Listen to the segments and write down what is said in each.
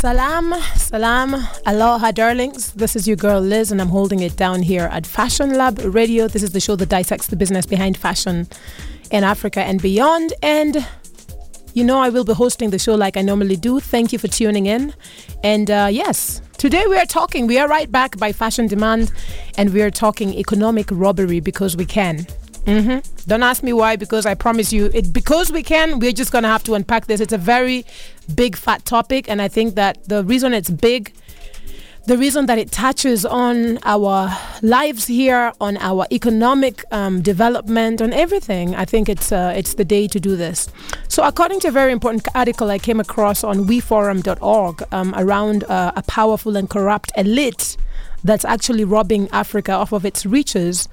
Salam, salam, aloha, darlings. This is your girl Liz, and I'm holding it down here at Fashion Lab Radio. This is the show that dissects the business behind fashion in Africa and beyond. And you know, I will be hosting the show like I normally do. Thank you for tuning in. And uh, yes, today we are talking, we are right back by Fashion Demand, and we are talking economic robbery because we can. Mm-hmm. Don't ask me why, because I promise you, it because we can. We're just gonna have to unpack this. It's a very big, fat topic, and I think that the reason it's big, the reason that it touches on our lives here, on our economic um, development, on everything, I think it's uh, it's the day to do this. So, according to a very important article I came across on WeForum.org um, around uh, a powerful and corrupt elite that's actually robbing Africa off of its riches.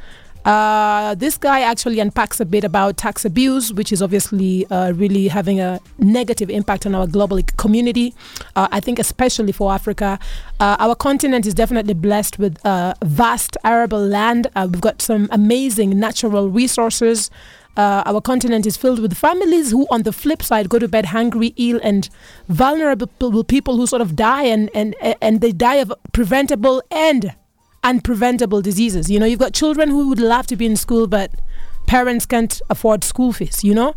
Uh, this guy actually unpacks a bit about tax abuse, which is obviously uh, really having a negative impact on our global community. Uh, I think, especially for Africa, uh, our continent is definitely blessed with uh, vast arable land. Uh, we've got some amazing natural resources. our continent is filled with families who, on the flip side, go to bed hungry, ill, and vulnerable people who sort of die, and, and, and they die of preventable and unpreventable diseases. You know, you've got children who would love to be in school, but parents can't afford school fees, you know?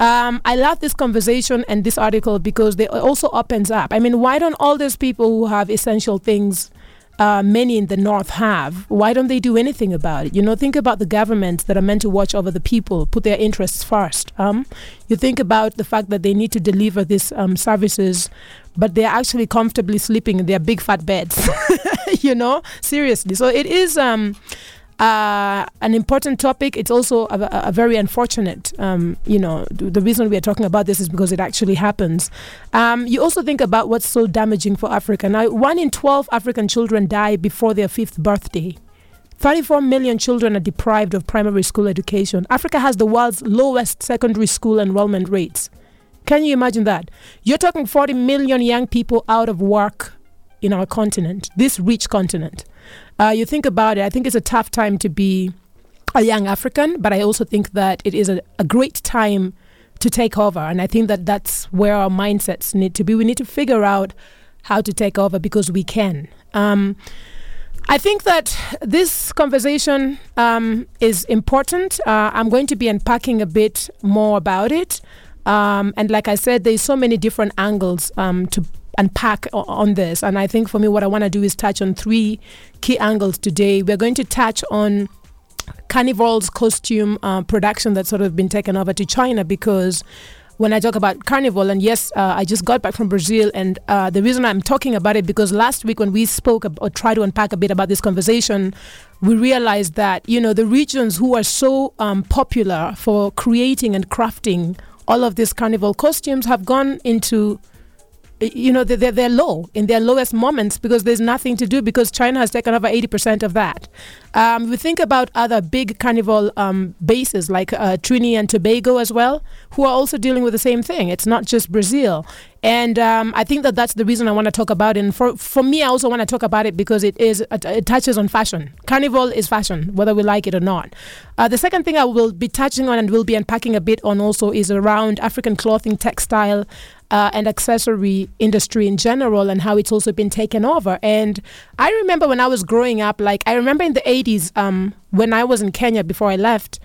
Um, I love this conversation and this article because they also opens up. I mean, why don't all those people who have essential things uh, many in the north have, why don't they do anything about it? You know, think about the governments that are meant to watch over the people, put their interests first. Um, you think about the fact that they need to deliver these um, services, but they're actually comfortably sleeping in their big fat beds. you know, seriously. So it is. Um, uh, an important topic. It's also a, a very unfortunate. Um, you know, th- the reason we are talking about this is because it actually happens. Um, you also think about what's so damaging for Africa. Now, one in 12 African children die before their fifth birthday. 34 million children are deprived of primary school education. Africa has the world's lowest secondary school enrollment rates. Can you imagine that? You're talking 40 million young people out of work in our continent, this rich continent. Uh, you think about it, I think it's a tough time to be a young African, but I also think that it is a, a great time to take over. And I think that that's where our mindsets need to be. We need to figure out how to take over because we can. Um, I think that this conversation um, is important. Uh, I'm going to be unpacking a bit more about it. Um, and like I said, there's so many different angles um, to unpack on this. And I think for me, what I want to do is touch on three key angles today. We're going to touch on Carnival's costume uh, production that's sort of been taken over to China because when I talk about Carnival, and yes, uh, I just got back from Brazil, and uh, the reason I'm talking about it because last week when we spoke or tried to unpack a bit about this conversation, we realized that you know the regions who are so um, popular for creating and crafting all of these Carnival costumes have gone into you know, they're, they're low in their lowest moments because there's nothing to do because China has taken over 80% of that. Um, we think about other big carnival um, bases like uh, Trinidad and Tobago as well, who are also dealing with the same thing. It's not just Brazil. And um, I think that that's the reason I want to talk about it. And for, for me, I also want to talk about it because it is it touches on fashion. Carnival is fashion, whether we like it or not. Uh, the second thing I will be touching on and will be unpacking a bit on also is around African clothing, textile, uh, and accessory industry in general and how it's also been taken over. And I remember when I was growing up, like I remember in the 80s um, when I was in Kenya before I left,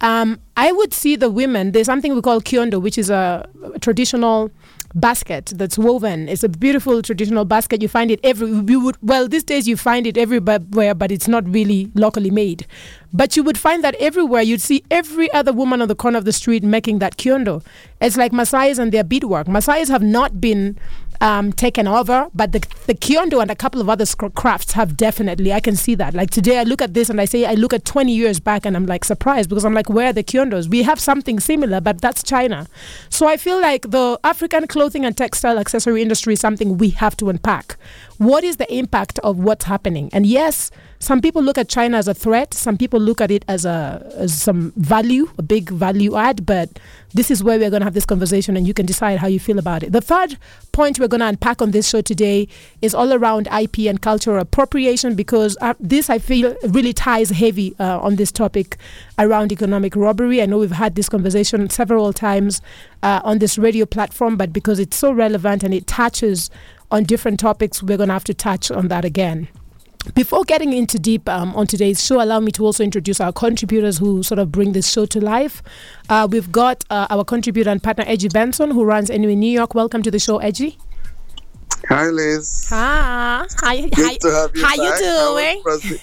um, I would see the women. There's something we call kiondo, which is a, a traditional basket that's woven. It's a beautiful traditional basket. You find it every. You would well these days you find it everywhere, but it's not really locally made. But you would find that everywhere. You'd see every other woman on the corner of the street making that kiondo. It's like Maasai's and their beadwork. Maasai's have not been um, taken over, but the, the kiondo and a couple of other crafts have definitely. I can see that. Like today, I look at this and I say, I look at 20 years back and I'm like surprised because I'm like, where are the kiondos? We have something similar, but that's China. So I feel like the African clothing and textile accessory industry is something we have to unpack. What is the impact of what's happening? And yes, some people look at China as a threat. Some people look at it as a as some value, a big value add. But this is where we're going to have this conversation, and you can decide how you feel about it. The third point we're going to unpack on this show today is all around IP and cultural appropriation, because uh, this I feel really ties heavy uh, on this topic around economic robbery. I know we've had this conversation several times uh, on this radio platform, but because it's so relevant and it touches on different topics, we're going to have to touch on that again. Before getting into deep um, on today's show, allow me to also introduce our contributors who sort of bring this show to life. Uh, we've got uh, our contributor and partner, Edgy Benson, who runs Anyway New York. Welcome to the show, Edgy. Hi, Liz. Hi. How, Good how, to have you how you doing? How was, Brazil?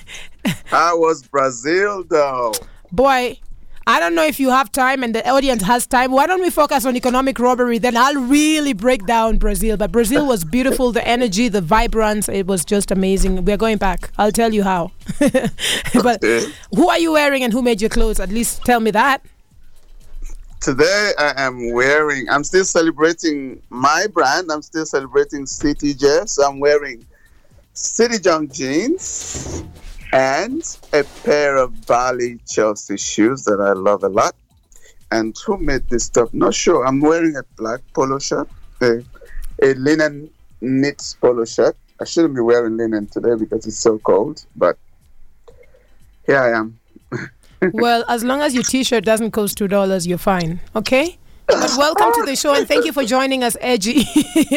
how was Brazil, though? Boy, I don't know if you have time and the audience has time. Why don't we focus on economic robbery? Then I'll really break down Brazil. But Brazil was beautiful. The energy, the vibrance, it was just amazing. We're going back. I'll tell you how. but who are you wearing and who made your clothes? At least tell me that. Today, I am wearing, I'm still celebrating my brand. I'm still celebrating CTJ. So I'm wearing City Jump jeans and a pair of Bali Chelsea shoes that I love a lot. And who made this stuff? Not sure. I'm wearing a black polo shirt, a, a linen knit polo shirt. I shouldn't be wearing linen today because it's so cold, but here I am. well, as long as your T-shirt doesn't cost two dollars, you're fine. Okay. But welcome to the show and thank you for joining us, Edgy.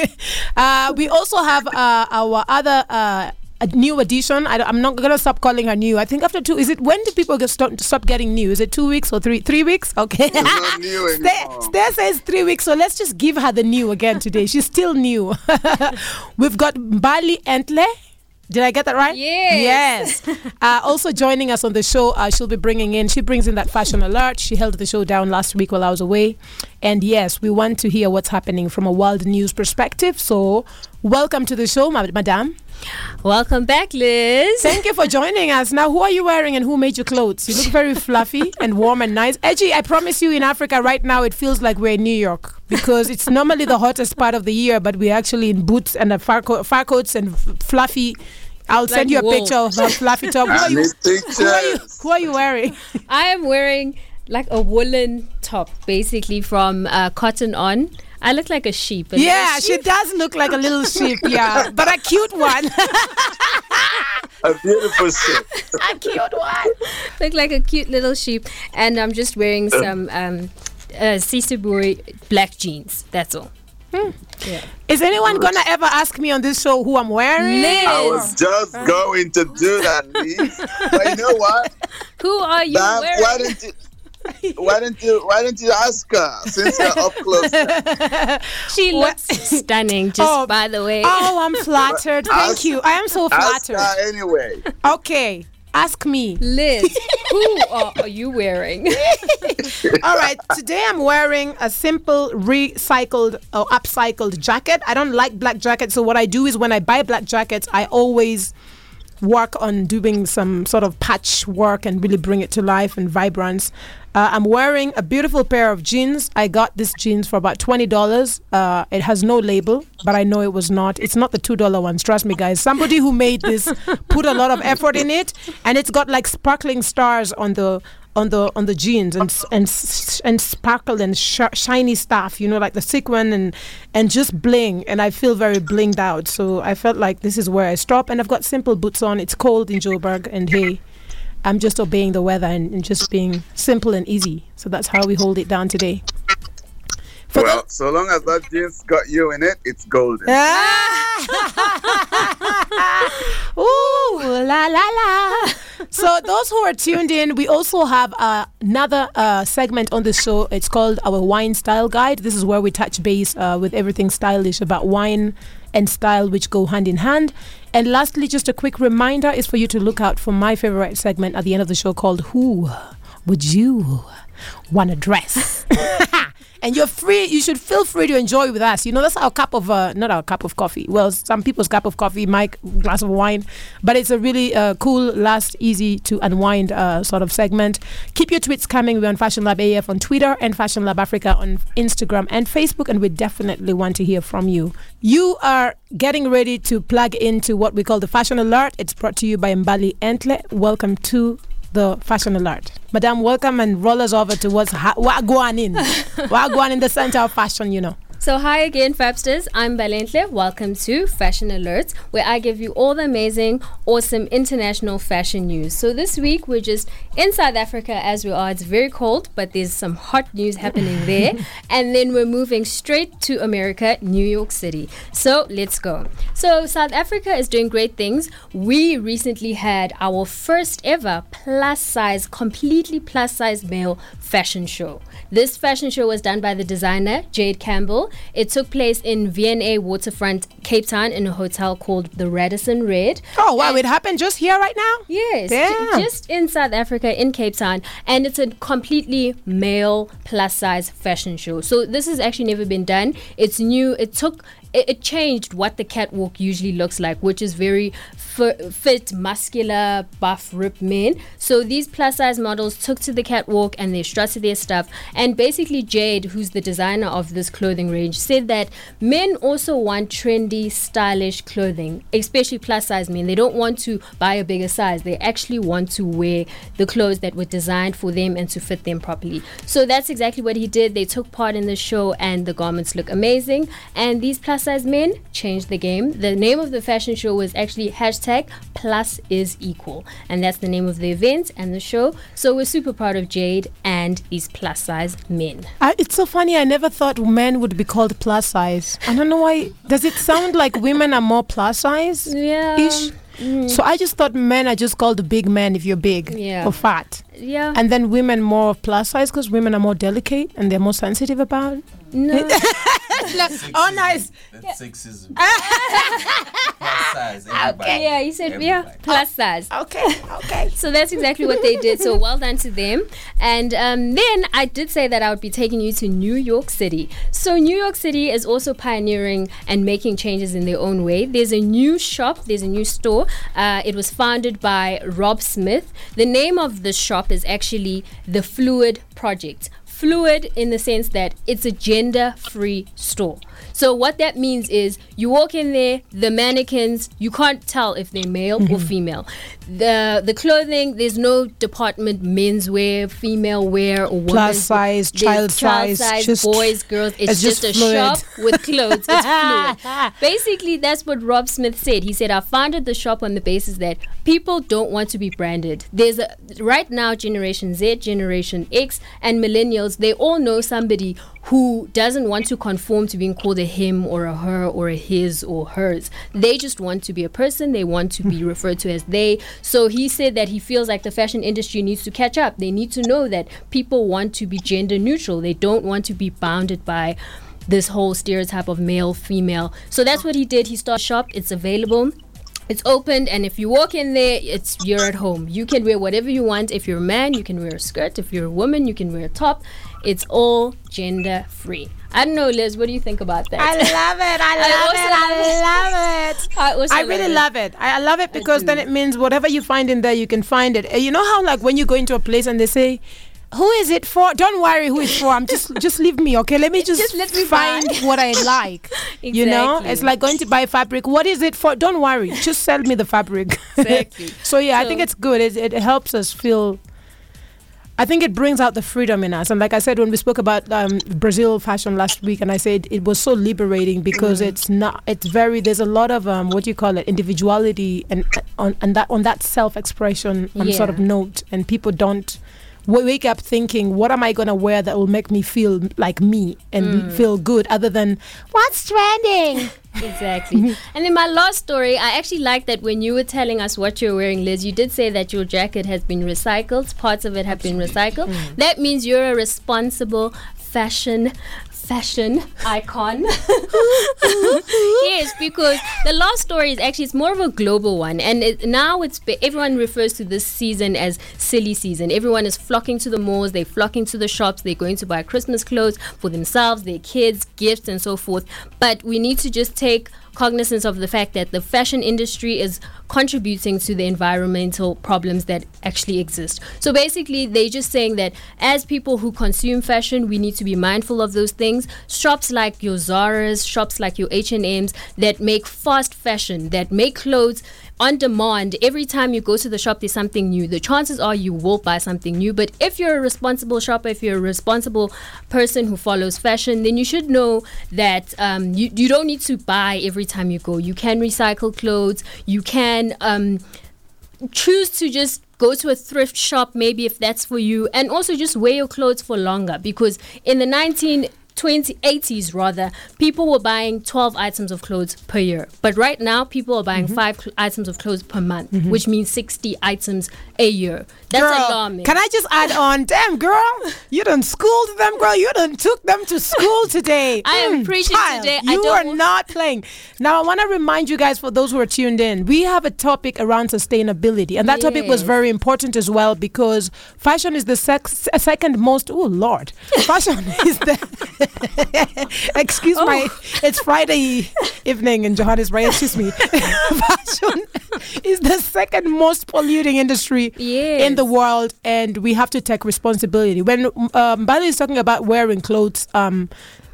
uh, we also have uh, our other uh, a new addition. I, am not gonna stop calling her new. I think after two, is it when do people get stop, stop getting new? Is it two weeks or three three weeks? Okay. It's not new Stay. Stay says three weeks, so let's just give her the new again today. She's still new. We've got Mbali Entle. Did I get that right? Yes. Yes. uh, also joining us on the show, uh, she'll be bringing in, she brings in that fashion alert. She held the show down last week while I was away. And yes, we want to hear what's happening from a world news perspective. So, welcome to the show, ma- madam. Welcome back, Liz. Thank you for joining us. Now, who are you wearing and who made your clothes? You look very fluffy and warm and nice. Edgy, I promise you, in Africa right now, it feels like we're in New York because it's normally the hottest part of the year, but we're actually in boots and a far, co- far coats and f- fluffy. I'll send you a wool. picture of a fluffy top. Who are you? Who are you? Who are you wearing? I am wearing like a woolen top, basically from uh, Cotton On. I look like a sheep. a little Yeah, she does look like a little sheep. Yeah, but a cute one. A beautiful shirt. a cute one. look like a cute little sheep, and I'm just wearing some um, uh, Sisuburi black jeans. That's all. Yeah. Is anyone gonna ever ask me on this show who I'm wearing? Liz, I was just going to do that, Lee. But you know what? who are you Damn, wearing? Why didn't you? Why didn't you? Why didn't you ask her since you're up close? she looks stunning. Just Oh, by the way. Oh, I'm flattered. Thank Ask- you. I am so Ask flattered. her anyway. Okay, ask me. Liz, who are, are you wearing? All right, today I'm wearing a simple recycled or upcycled jacket. I don't like black jackets, so what I do is when I buy black jackets, I always work on doing some sort of patch work and really bring it to life and vibrance. Uh, I'm wearing a beautiful pair of jeans. I got this jeans for about twenty dollars. Uh, it has no label, but I know it was not. It's not the two dollar ones. Trust me, guys. Somebody who made this put a lot of effort in it, and it's got like sparkling stars on the on the on the jeans and and and sparkle and sh- shiny stuff. You know, like the sequin and and just bling. And I feel very blinged out. So I felt like this is where I stop. And I've got simple boots on. It's cold in Joburg, and hey. I'm just obeying the weather and, and just being simple and easy. So that's how we hold it down today. For Well, so long as that jeans got you in it, it's golden. Ah! Ooh, la la la. So those who are tuned in, we also have uh, another uh, segment on the show. It's called our wine style guide. This is where we touch base uh, with everything stylish about wine and style, which go hand in hand. And lastly, just a quick reminder is for you to look out for my favorite segment at the end of the show called "Who Would You Want to Dress?" and you're free. You should feel free to enjoy with us. You know, that's our cup of uh, not our cup of coffee. Well, some people's cup of coffee, my glass of wine, but it's a really uh, cool, last, easy to unwind uh, sort of segment. Keep your tweets coming. We're on Fashion Lab AF on Twitter and Fashion Lab Africa on Instagram and Facebook, and we definitely want to hear from you. You are getting ready to plug into what we call the Fashion Alert. It's brought to you by Mbali Entle. Welcome to the fashion alert. Madam, welcome and roll us over to what's ha- going in. going in the center of fashion, you know. So, hi again, Fabsters. I'm Balentle. Welcome to Fashion Alerts, where I give you all the amazing, awesome international fashion news. So, this week we're just in South Africa as we are. It's very cold, but there's some hot news happening there. and then we're moving straight to America, New York City. So, let's go. So, South Africa is doing great things. We recently had our first ever plus size, completely plus size male fashion show. This fashion show was done by the designer Jade Campbell. It took place in V&A Waterfront, Cape Town, in a hotel called the Radisson Red. Oh wow! And it happened just here right now. Yes, j- just in South Africa, in Cape Town, and it's a completely male plus size fashion show. So this has actually never been done. It's new. It took it, changed what the catwalk usually looks like, which is very fit, muscular, buff, ripped men. So these plus size models took to the catwalk and they strutted their stuff. And basically, Jade, who's the designer of this clothing range, said that men also want trendy, stylish clothing, especially plus size men. They don't want to buy a bigger size, they actually want to wear the clothes that were designed for them and to fit them properly. So that's exactly what he did. They took part in the show and the garments look amazing. And these plus size men changed the game. The name of the fashion show was actually hashtag plus is equal. And that's the name of the event and the show. So we're super proud of Jade and these plus size men. Uh, it's so funny. I never thought men would be called plus size. I don't know why. Does it sound like women are more plus size? Yeah. Ish? Mm. So I just thought men are just called big men if you're big yeah. or fat. Yeah. And then women more of plus size because women are more delicate and they're more sensitive about it. No. oh, nice. That's sexism. plus size. Everybody. Okay. Yeah, you said everybody. yeah, plus size. Okay, okay. So that's exactly what they did. So well done to them. And um, then I did say that I would be taking you to New York City. So New York City is also pioneering and making changes in their own way. There's a new shop. There's a new store. Uh, it was founded by Rob Smith. The name of the shop is actually the Phluid Project fluid in the sense that it's a gender free store. So what that means is you walk in there, the mannequins, you can't tell if they're male mm-hmm. or female. The the clothing, there's no department menswear, female wear or plus size, child, child size, size boys, girls. It's, it's just, just, a fluid. shop with clothes. It's fluid. Basically, that's what Rob Smith said. He said, "I founded the shop on the basis that people don't want to be branded. There's a right now Generation Z, Generation X, and millennials. They all know somebody who doesn't want to conform to being called a him or a her or a his or hers. They just want to be a person. They want to be referred to as they. So he said that he feels like the fashion industry needs to catch up. They need to know that people want to be gender neutral. They don't want to be bounded by this whole stereotype of male female. So that's what he did. He started shop. It's available it's opened, and if you walk in there, it's you're at home. You can wear whatever you want. If you're a man, you can wear a skirt. If you're a woman, you can wear a top. It's all gender free. I don't know, Liz. What do you think about that? I love it. I love it. I love it. I, I really love it. I love it because then it means whatever you find in there, you can find it. You know how like when you go into a place and they say who is it for? Don't worry who it's for. I'm just just leave me, okay? Let me just, just let me find buy. what I like. exactly. You know, it's like going to buy fabric. What is it for? Don't worry, just sell me the fabric. Exactly. so yeah, so I think it's good. It, it helps us feel. I think it brings out the freedom in us, and like I said when we spoke about um, Brazil fashion last week, and I said it was so liberating because mm. it's not. It's very. There's a lot of um, what do you call it, individuality, and on and that on that self expression um, yeah. sort of note, and people don't wake up thinking, what am I going to wear that will make me feel like me and mm. feel good other than what's trending? exactly. and in my last story, I actually like that when you were telling us what you're wearing, Liz, you did say that your jacket has been recycled, parts of it have Absolutely. been recycled. Mm. That means you're a responsible fashion fashion icon. yes, because the last story is actually it's more of a global one, and it, now it's everyone refers to this season as silly season. Everyone is flocking to the malls, they're flocking to the shops, they're going to buy Christmas clothes for themselves, their kids, gifts, and so forth. But we need to just take cognizance of the fact that the fashion industry is contributing to the environmental problems that actually exist. So basically, they're just saying that as people who consume fashion, we need to be mindful of those things. Shops like your Zara's, shops like your H&M's that make fast fashion, that make clothes on demand every time you go to the shop there's something new. The chances are you will buy something new but if you're a responsible shopper if you're a responsible person who follows fashion then you should know that um, you, you don't need to buy every time you go. You can recycle clothes. You can um, choose to just go to a thrift shop maybe if that's for you and also just wear your clothes for longer because in the 19 2080s rather, people were buying 12 items of clothes per year. But right now, people are buying mm-hmm. five cl- items of clothes per month, mm-hmm. which means 60 items a year. That's girl, alarming. Can I just add on? Damn, girl, you done schooled them, girl. You done took them to school today. I am mm, preaching child, today. You are not playing. Now, I want to remind you guys, for those who are tuned in, we have a topic around sustainability. And that yes. topic was very important as well because fashion is the sex- second most, oh, Lord. Fashion is the. Excuse oh. my, it's Friday evening in Johannesburg. Excuse me. Fashion is the second most polluting industry yes. in the world, and we have to take responsibility. When um, Mbali is talking about wearing clothes, um,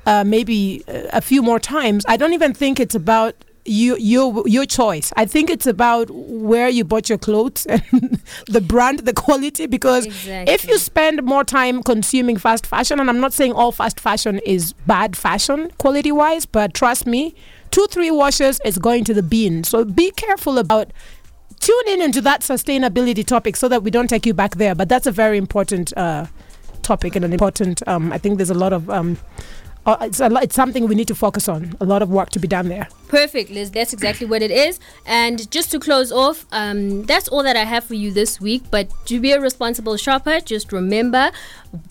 uh, maybe a few more times, I don't even think it's about you your your choice. I think it's about where you bought your clothes and the brand, the quality. Because exactly. if you spend more time consuming fast fashion, and I'm not saying all fast fashion is bad fashion quality wise, but trust me, two three washes is going to the bin. So be careful about. Tune in into that sustainability topic so that we don't take you back there. But that's a very important uh, topic and an important. Um, I think there's a lot of um, uh, it's, a, it's something we need to focus on. A lot of work to be done there. Perfect, Liz. That's exactly what it is. And just to close off, um, that's all that I have for you this week. But to be a responsible shopper, just remember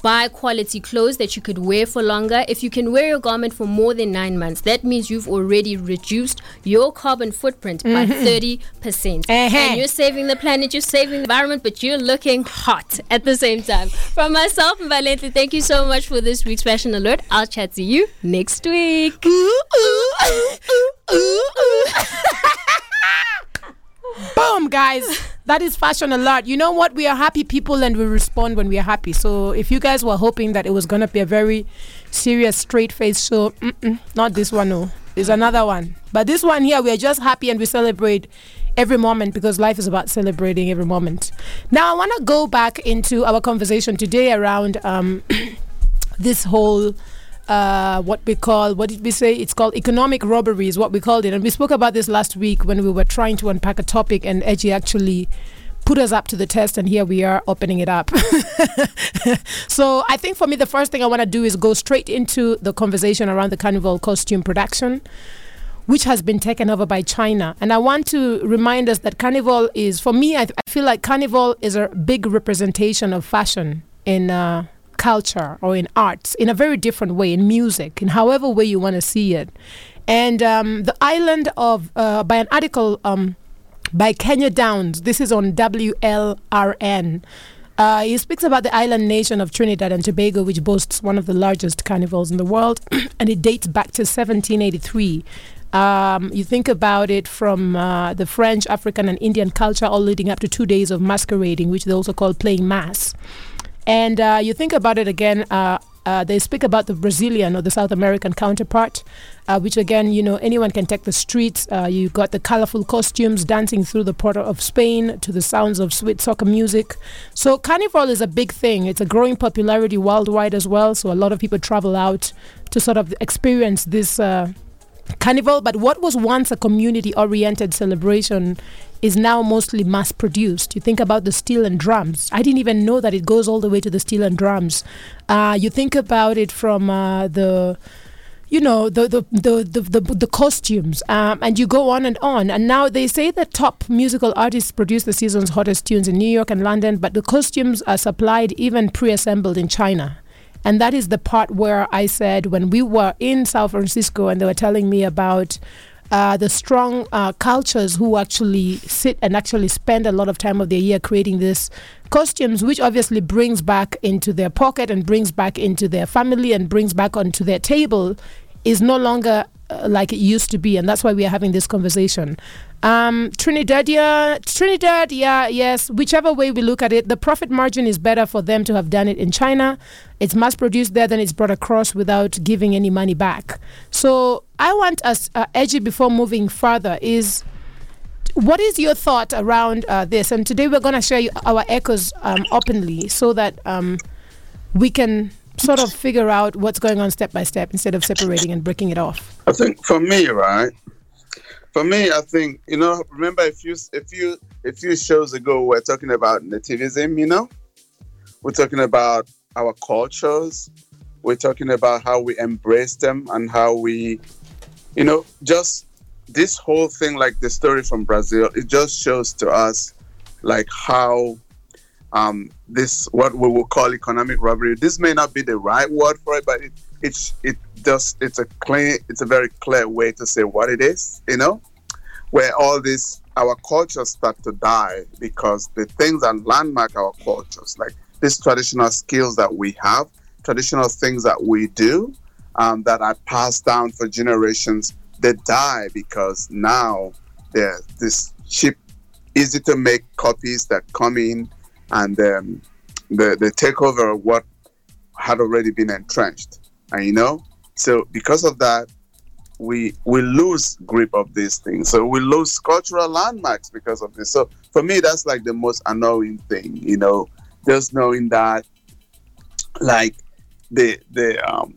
buy quality clothes that you could wear for longer. If you can wear your garment for more than nine months, that means you've already reduced your carbon footprint mm-hmm. by 30%. uh-huh. And you're saving the planet, you're saving the environment, but you're looking hot at the same time. From myself and Valente, thank you so much for this week's Fashion Alert. I'll chat to you next week. Boom, guys. That is fashion alert. You know what? We are happy people and we respond when we are happy. So if you guys were hoping that it was going to be a very serious, straight face show, not this one, no. There's another one. But this one here, we are just happy and we celebrate every moment because life is about celebrating every moment. Now, I want to go back into our conversation today around um, this whole uh, what we call what did we say? It's called economic robbery is what we called it, and we spoke about this last week when we were trying to unpack a topic, and Edgy actually put us up to the test, and here we are opening it up. so I think for me, the first thing I want to do is go straight into the conversation around the carnival costume production. Which has been taken over by China. And I want to remind us that Carnival is, for me, I, I feel like Carnival is a big representation of fashion in uh, culture or in arts in a very different way, in music, in however way you want to see it. And um, the island of, uh, by an article um, by Kenya Downs, this is on WLRN. Uh, he speaks about the island nation of Trinidad and Tobago, which boasts one of the largest carnivals in the world, and it dates back to 1783. Um, you think about it from uh, the French, African, and Indian culture, all leading up to two days of masquerading, which they also call playing mas. And uh, you think about it again, uh, uh, they speak about the Brazilian or the South American counterpart, uh, which again, you know, anyone can take the streets. Uh, you got the colorful costumes dancing through the port of Spain to the sounds of sweet soca music. So Carnival is a big thing. It's a growing popularity worldwide as well. So a lot of people travel out to sort of experience this uh, carnival. But what was once a community-oriented celebration is now mostly mass produced. You think about the steel and drums. I didn't even know that it goes all the way to the steel and drums. Uh, you think about it from uh, the you know the the the the, the, costumes um, and you go on and on and now they say that top musical artists produce the season's hottest tunes in New York and London but the costumes are supplied even pre-assembled in China And that is the part where I said when we were in San Francisco and they were telling me about uh, the strong uh, cultures who actually sit and actually spend a lot of time of their year creating these costumes, which obviously brings back into their pocket and brings back into their family and brings back onto their table, is no longer uh, like it used to be, and that's why we are having this conversation. Um, Trinidad, yeah, Trinidad, yeah, yes. Whichever way we look at it, the profit margin is better for them to have done it in China. It's mass produced there, then it's brought across without giving any money back. So I want us, uh, Edgy, before moving further, is what is your thought around uh, this? And today we're going to share our echoes um, openly so that um, we can sort of figure out what's going on step by step instead of separating and breaking it off? I think for me, right? For me, I think you know. Remember, a few, a few, a few shows ago, we we're talking about nativism. You know, we're talking about our cultures. We're talking about how we embrace them and how we, you know, just this whole thing, like the story from Brazil. It just shows to us, like how um, this what we will call economic robbery. This may not be the right word for it, but it it's it does it's a clear it's a very clear way to say what it is. You know, where all this our cultures start to die because the things that landmark our cultures, like these traditional skills that we have, traditional things that we do, um, that are passed down for generations, they die because now there's this cheap, easy to make copies that come in and um, the the takeover of what had already been entrenched. And you know, so because of that, we we lose grip of these things. So we lose cultural landmarks because of this. So for me, that's like the most annoying thing. You know, just knowing that, like the the um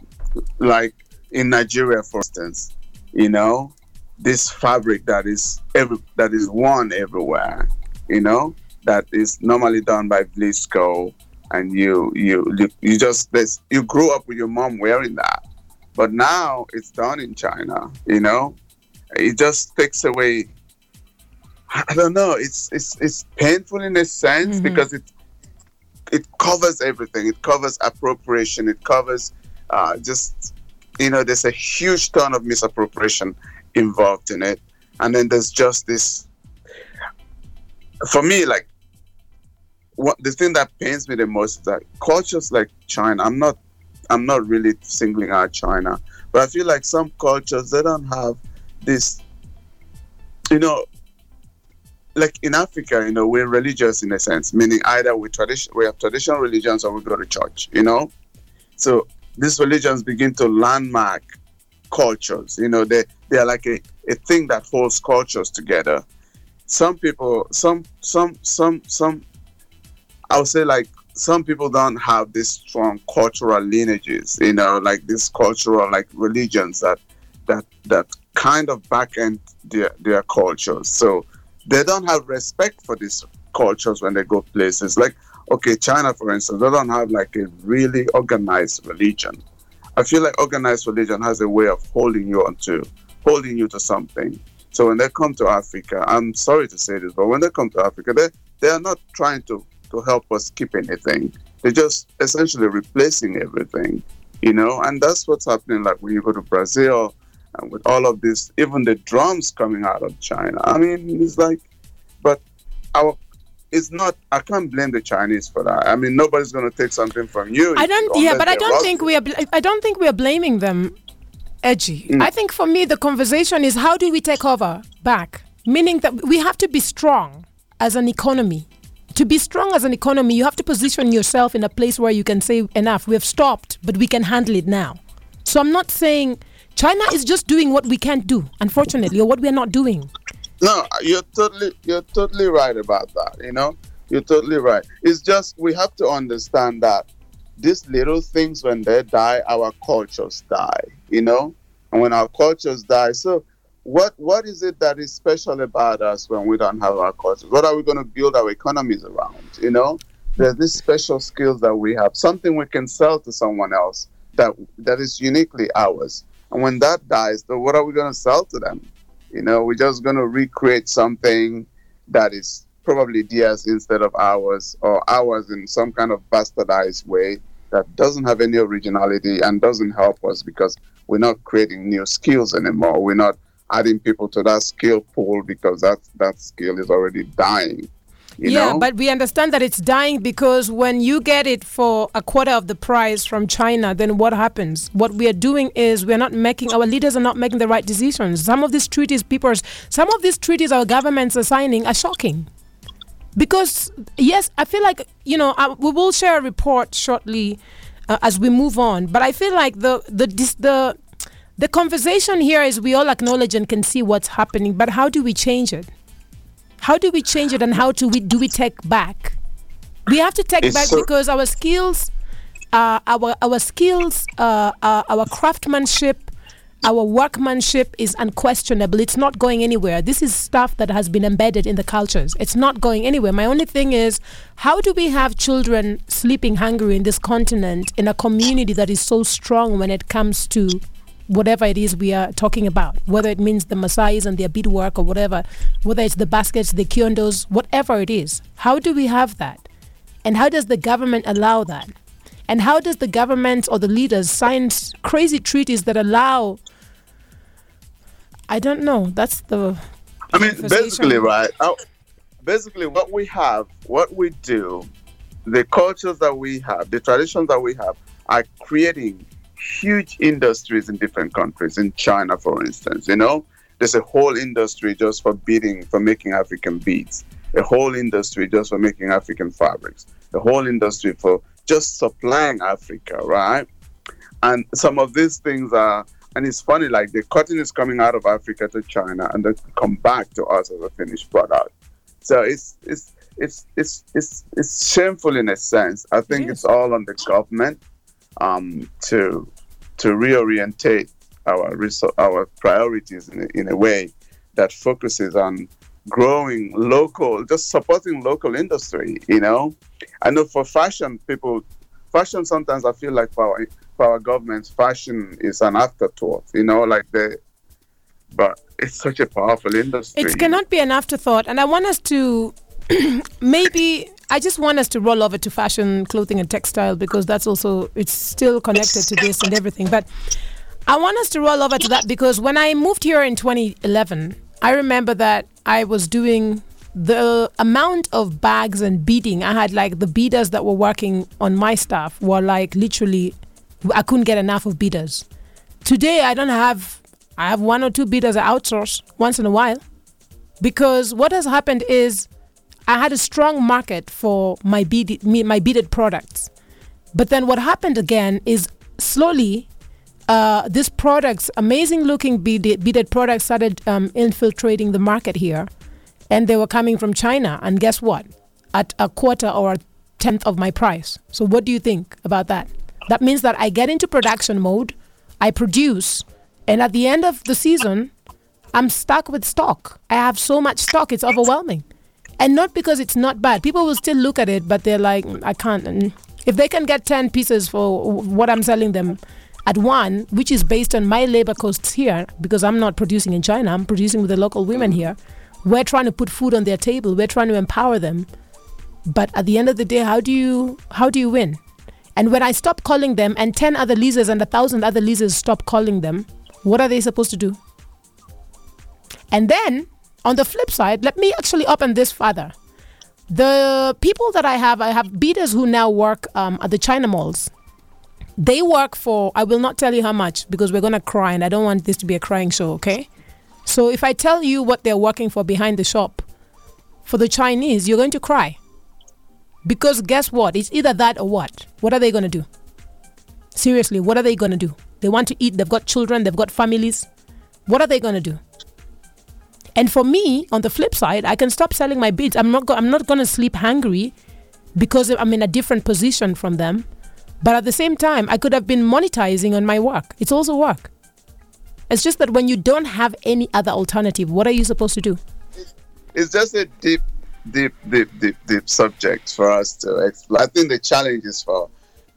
like in Nigeria, for instance, you know, this fabric that is every that is worn everywhere. You know, that is normally done by Vlisco, and you you you just this you grew up with your mom wearing that, but now it's done in China. You know, it just takes away. I don't know. It's it's it's painful in a sense mm-hmm. because it it covers everything. It covers appropriation. It covers uh, just you know. There's a huge ton of misappropriation involved in it, and then there's just this. For me, like what the thing that pains me the most is that cultures like China, I'm not I'm not really singling out China, but I feel like some cultures they don't have this you know like in Africa, you know, we're religious in a sense, meaning either we tradition we have traditional religions or we go to church, you know. So these religions begin to landmark cultures. You know, they they are like a, a thing that holds cultures together. Some people, some some some some I would say like some people don't have this strong cultural lineages, you know, like this cultural like religions that that that kind of back end their their cultures. So they don't have respect for these cultures when they go places. Like okay, China for instance, they don't have like a really organized religion. I feel like organized religion has a way of holding you onto holding you to something. So when they come to Africa, I'm sorry to say this, but when they come to Africa, they they are not trying to to help us keep anything. They're just essentially replacing everything, you know, and that's what's happening. Like when you go to Brazil and with all of this, even the drums coming out of China. I mean, it's like, but our it's not i can't blame the chinese for that i mean nobody's going to take something from you i don't yeah but i don't think we are i don't think we are blaming them edgy mm. i think for me the conversation is how do we take over back meaning that we have to be strong as an economy to be strong as an economy, you have to position yourself in a place where you can say, enough, we have stopped, but we can handle it now. So I'm not saying China is just doing what we can't do, unfortunately, or what we're not doing. No, you're totally you're totally right about that, you know? You're totally right. It's just we have to understand that these little things when they die, our cultures die, you know? And when our cultures die, so what what is it that is special about us when we don't have our cultures? What are we going to build our economies around? You know, there's these special skills that we have, something we can sell to someone else that that is uniquely ours. And when that dies, then what are we going to sell to them? You know, we're just going to recreate something that is probably theirs instead of ours, or ours in some kind of bastardized way. that doesn't have any originality and doesn't help us because we're not creating new skills anymore. We're not adding people to that skill pool because that that skill is already dying. Yeah, know? but we understand that it's dying because when you get it for a quarter of the price from China, then what happens? What we are doing is we're not making our leaders are not making the right decisions. Some of these treaties, people, some of these treaties our governments are signing are shocking. Because yes, I feel like you know I, we will share a report shortly uh, as we move on. But I feel like the the dis, the the conversation here is we all acknowledge and can see what's happening, but how do we change it? How do we change it, and how do we do we take back? We have to take It's back so- because our skills, uh, our our skills, uh, uh, our craftsmanship, our workmanship is unquestionable. It's not going anywhere. This is stuff that has been embedded in the cultures. It's not going anywhere. My only thing is, how do we have children sleeping hungry in this continent in a community that is so strong when it comes to whatever it is we are talking about, whether it means the Maasais and their beadwork or whatever, whether it's the baskets, the kiondos, whatever it is. How do we have that? And how does the government allow that? And how does the government or the leaders sign crazy treaties that allow? I don't know. That's the. I mean, basically, right? basically, what we have, what we do, the cultures that we have, the traditions that we have, are creating huge industries in different countries. In China, for instance, you know, there's a whole industry just for beading, for making African beads, a whole industry just for making African fabrics, a whole industry for just supplying Africa, right? And some of these things are, and it's funny, like the cotton is coming out of Africa to China and then come back to us as a finished product. So it's it's it's it's it's, it's shameful in a sense. I think Yes. it's all on the government um, to to reorientate our resou- our priorities in a, in a way that focuses on growing local, just supporting local industry. You know, I know for fashion, people, fashion sometimes I feel like for our, for our governments, fashion is an afterthought. You know, like the, but it's such a powerful industry. It cannot be an afterthought. And I want us to maybe. I just want us to roll over to fashion, clothing, and textile because that's also it's still connected to this and everything. But I want us to roll over to that because when I moved here in 2011, I remember that I was doing the amount of bags and beading. I had like the beaders that were working on my staff were like literally, I couldn't get enough of beaders. Today I don't have. I have one or two beaders I outsource once in a while because what has happened is I had a strong market for my beaded, my beaded products. But then what happened again is slowly uh, these products, amazing looking beaded, beaded products, started um, infiltrating the market here. And they were coming from China. And guess what? At a quarter or a tenth of my price. So, what do you think about that? That means that I get into production mode, I produce, and at the end of the season, I'm stuck with stock. I have so much stock, it's overwhelming. And not because it's not bad. People will still look at it, but they're like, "Mm, I can't. And if they can get 10 pieces for what I'm selling them at one, which is based on my labor costs here, because I'm not producing in China, I'm producing with the local women here. We're trying to put food on their table. We're trying to empower them. But at the end of the day, how do you how do you win? And when I stop calling them, and ten other leasers and a thousand other leasers stop calling them, what are they supposed to do? And then on the flip side, let me actually open this further. The people that I have, I have beaters who now work um, at the China malls. They work for, I will not tell you how much because we're going to cry and I don't want this to be a crying show, okay? So if I tell you what they're working for behind the shop, for the Chinese, you're going to cry. Because guess what? It's either that or what? What are they going to do? Seriously, what are they going to do? They want to eat, they've got children, they've got families. What are they going to do? And for me, on the flip side, I can stop selling my beads. I'm not go- I'm not going to sleep hungry because I'm in a different position from them. But at the same time, I could have been monetizing on my work. It's also work. It's just that when you don't have any other alternative, what are you supposed to do? it's just a deep, deep, deep, deep, deep subject for us to explore. I think the challenge is for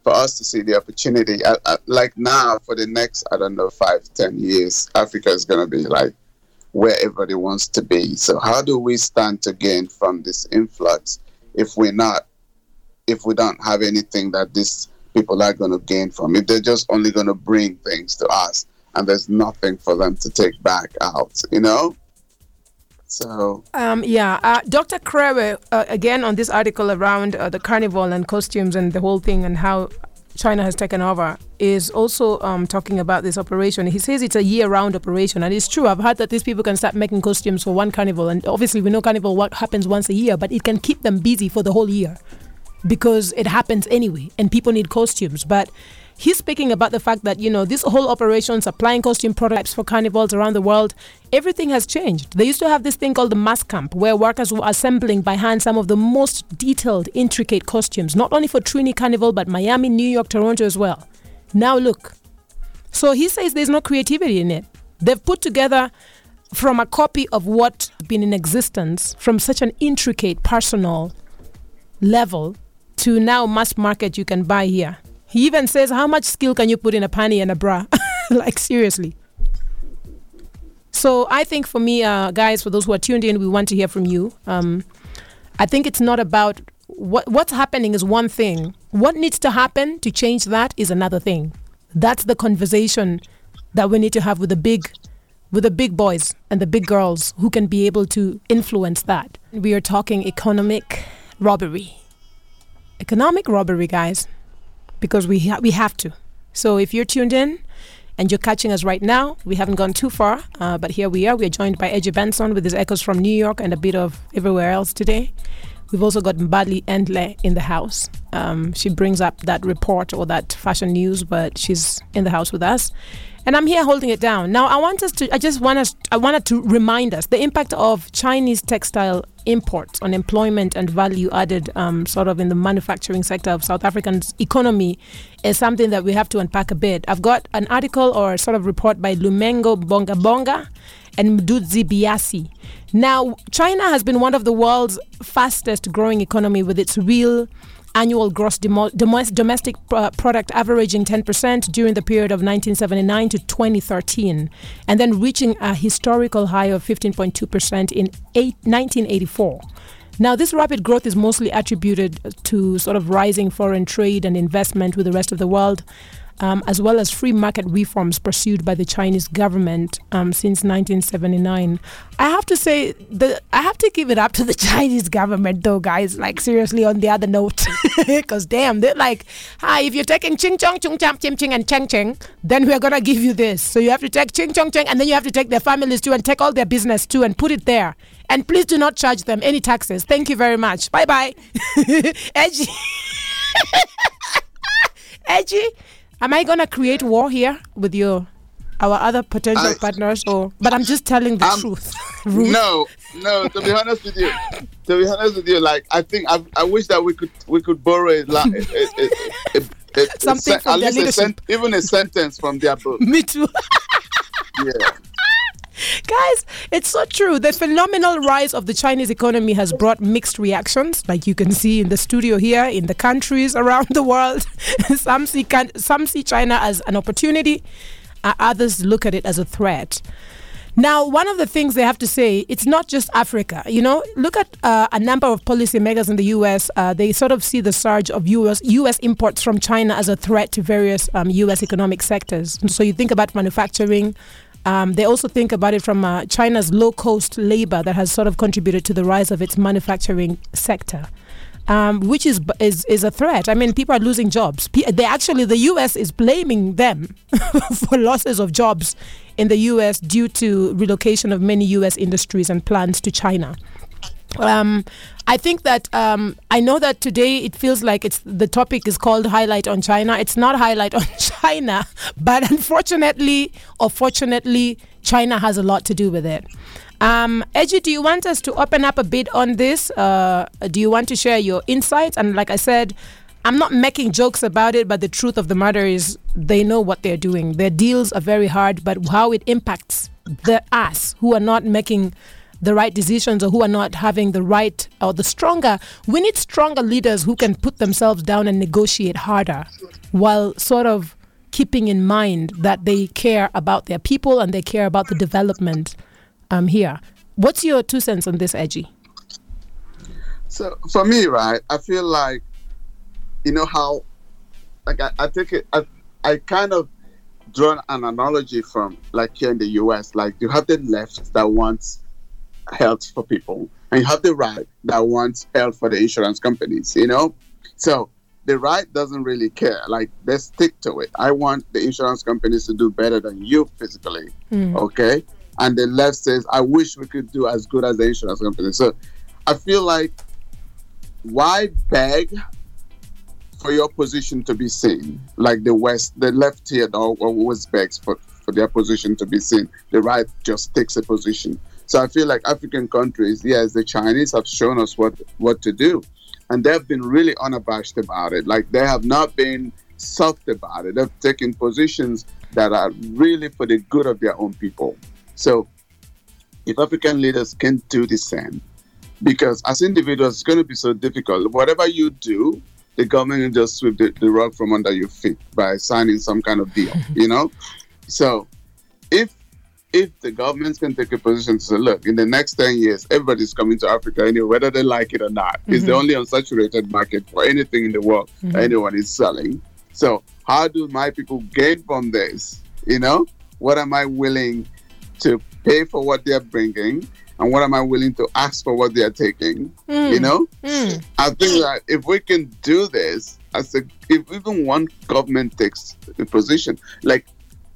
for us to see the opportunity. Uh, uh, like now, for the next, I don't know, five, ten years, Africa is going to be like where everybody wants to be. So how do we stand to gain from this influx if we're not, if we don't have anything that this people are going to gain from If They're just only going to bring things to us, and there's nothing for them to take back out, you know? So, um, yeah, uh, Dr. Krewe, uh, again on this article around uh, the carnival and costumes and the whole thing and how China has taken over, is also um, talking about this operation. He says it's a year round operation, and it's true. I've heard that these people can start making costumes for one carnival, and obviously, we know carnival what happens once a year, but it can keep them busy for the whole year because it happens anyway and people need costumes. But he's speaking about the fact that, you know, this whole operation supplying costume prototypes for carnivals around the world, everything has changed. They used to have this thing called the mas camp where workers were assembling by hand some of the most detailed, intricate costumes, not only for Trini Carnival, but Miami, New York, Toronto as well. Now look. So he says there's no creativity in it. They've put together from a copy of what's been in existence from such an intricate personal level to now mass market you can buy here. He even says, How much skill can you put in a panty and a bra? like, seriously. So, I think for me, uh, guys, for those who are tuned in, we want to hear from you. Um, I think it's not about what what's happening is one thing. What needs to happen to change that is another thing. That's the conversation that we need to have with the big with the big boys and the big girls who can be able to influence that. We are talking economic robbery economic robbery, guys, because we ha- we have to. So if you're tuned in and you're catching us right now, we haven't gone too far, uh, but here we are. We are joined by Edgy Benson with his echoes from New York and a bit of everywhere else today. We've also got Mbali Entle in the house. Um, she brings up that report or that fashion news, but she's in the house with us and I'm here holding it down. Now, I want us to, I just want us, I wanted to remind us the impact of Chinese textile imports on employment and value added, um, sort of in the manufacturing sector of South African's economy, is something that we have to unpack a bit. I've got an article or sort of report by Lumengo Bonga Bonga and Mduduzi Biyase. Now, China has been one of the world's fastest growing economy with its real annual gross demo- domestic product averaging 10% during the period of 1979 to 2013, and then reaching a historical high of 15.2% in eight, 1984. Now, this rapid growth is mostly attributed to sort of rising foreign trade and investment with the rest of the world, um, as well as free market reforms pursued by the Chinese government um, since 1979. I have to say, I have to give it up to the Chinese government, though, guys. Like seriously, on the other note, because damn, they're like, hi, if you're taking ching chong chung cham chim ching and cheng cheng, then we're gonna give you this. So you have to take ching chong cheng, and then you have to take their families too, and take all their business too, and put it there. And please do not charge them any taxes. Thank you very much. Bye bye. Edgy. Edgy. Am I gonna create war here with your our other potential I, partners, or? But I'm just telling the truth. no, no. To be honest with you, to be honest with you, like I think I, I wish that we could we could borrow a, a, a, a something from at least sent, even a sentence from their book. Me too. yeah. Guys, it's so true. The phenomenal rise of the Chinese economy has brought mixed reactions, like you can see in the studio here, in the countries around the world. some see some see China as an opportunity, uh, others look at it as a threat. Now, one of the things they have to say, it's not just Africa. You know, look at uh, a number of policymakers in the U.S. Uh, they sort of see the surge of U.S. U.S. imports from China as a threat to various um, U.S. economic sectors. So you think about manufacturing, um, they also think about it from uh, China's low cost labor that has sort of contributed to the rise of its manufacturing sector. Um, which is, is is a threat. I mean, people are losing jobs. they actually, the U.S. is blaming them for losses of jobs in the U.S. due to relocation of many U.S. industries and plants to China. Um, I think that um, I know that today it feels like it's the topic is called highlight on China. It's not highlight on China, but unfortunately or fortunately, China has a lot to do with it. Um, do you want us to open up a bit on this? Uh, do you want to share your insights? And like I said, I'm not making jokes about it, but the truth of the matter is they know what they're doing. Their deals are very hard, but how it impacts the us who are not making the right decisions or who are not having the right or the stronger. We need stronger leaders who can put themselves down and negotiate harder while sort of keeping in mind that they care about their people and they care about the development um, here. What's your two cents on this, Edgy? So for me, right, I feel like you know how like I, I take it. I, I kind of draw an analogy from like here in the U.S. Like you have the left that wants health for people, and you have the right that wants health for the insurance companies. You know, so the right doesn't really care. Like they stick to it. I want the insurance companies to do better than you physically. Mm. Okay. And the left says, I wish we could do as good as the insurance companies. So I feel like why beg for your position to be seen? Like the West, the left here always begs for, for their position to be seen. The right just takes a position. So I feel like African countries, yes, the Chinese have shown us what, what to do and they've been really unabashed about it. Like they have not been soft about it. They've taken positions that are really for the good of their own people. So if African leaders can do the same, because as individuals, it's going to be so difficult. Whatever you do, the government will just sweep the, the rug from under your feet by signing some kind of deal, you know? So if if the governments can take a position to say, look, in the next 10 years, everybody's coming to Africa anyway, whether they like it or not. Mm-hmm. It's the only unsaturated market for anything in the world mm-hmm. anyone is selling. So, how do my people gain from this? You know, what am I willing to pay for what they're bringing? And what am I willing to ask for what they're taking? Mm. You know, mm. I think that if we can do this, as a, if even one government takes a position, like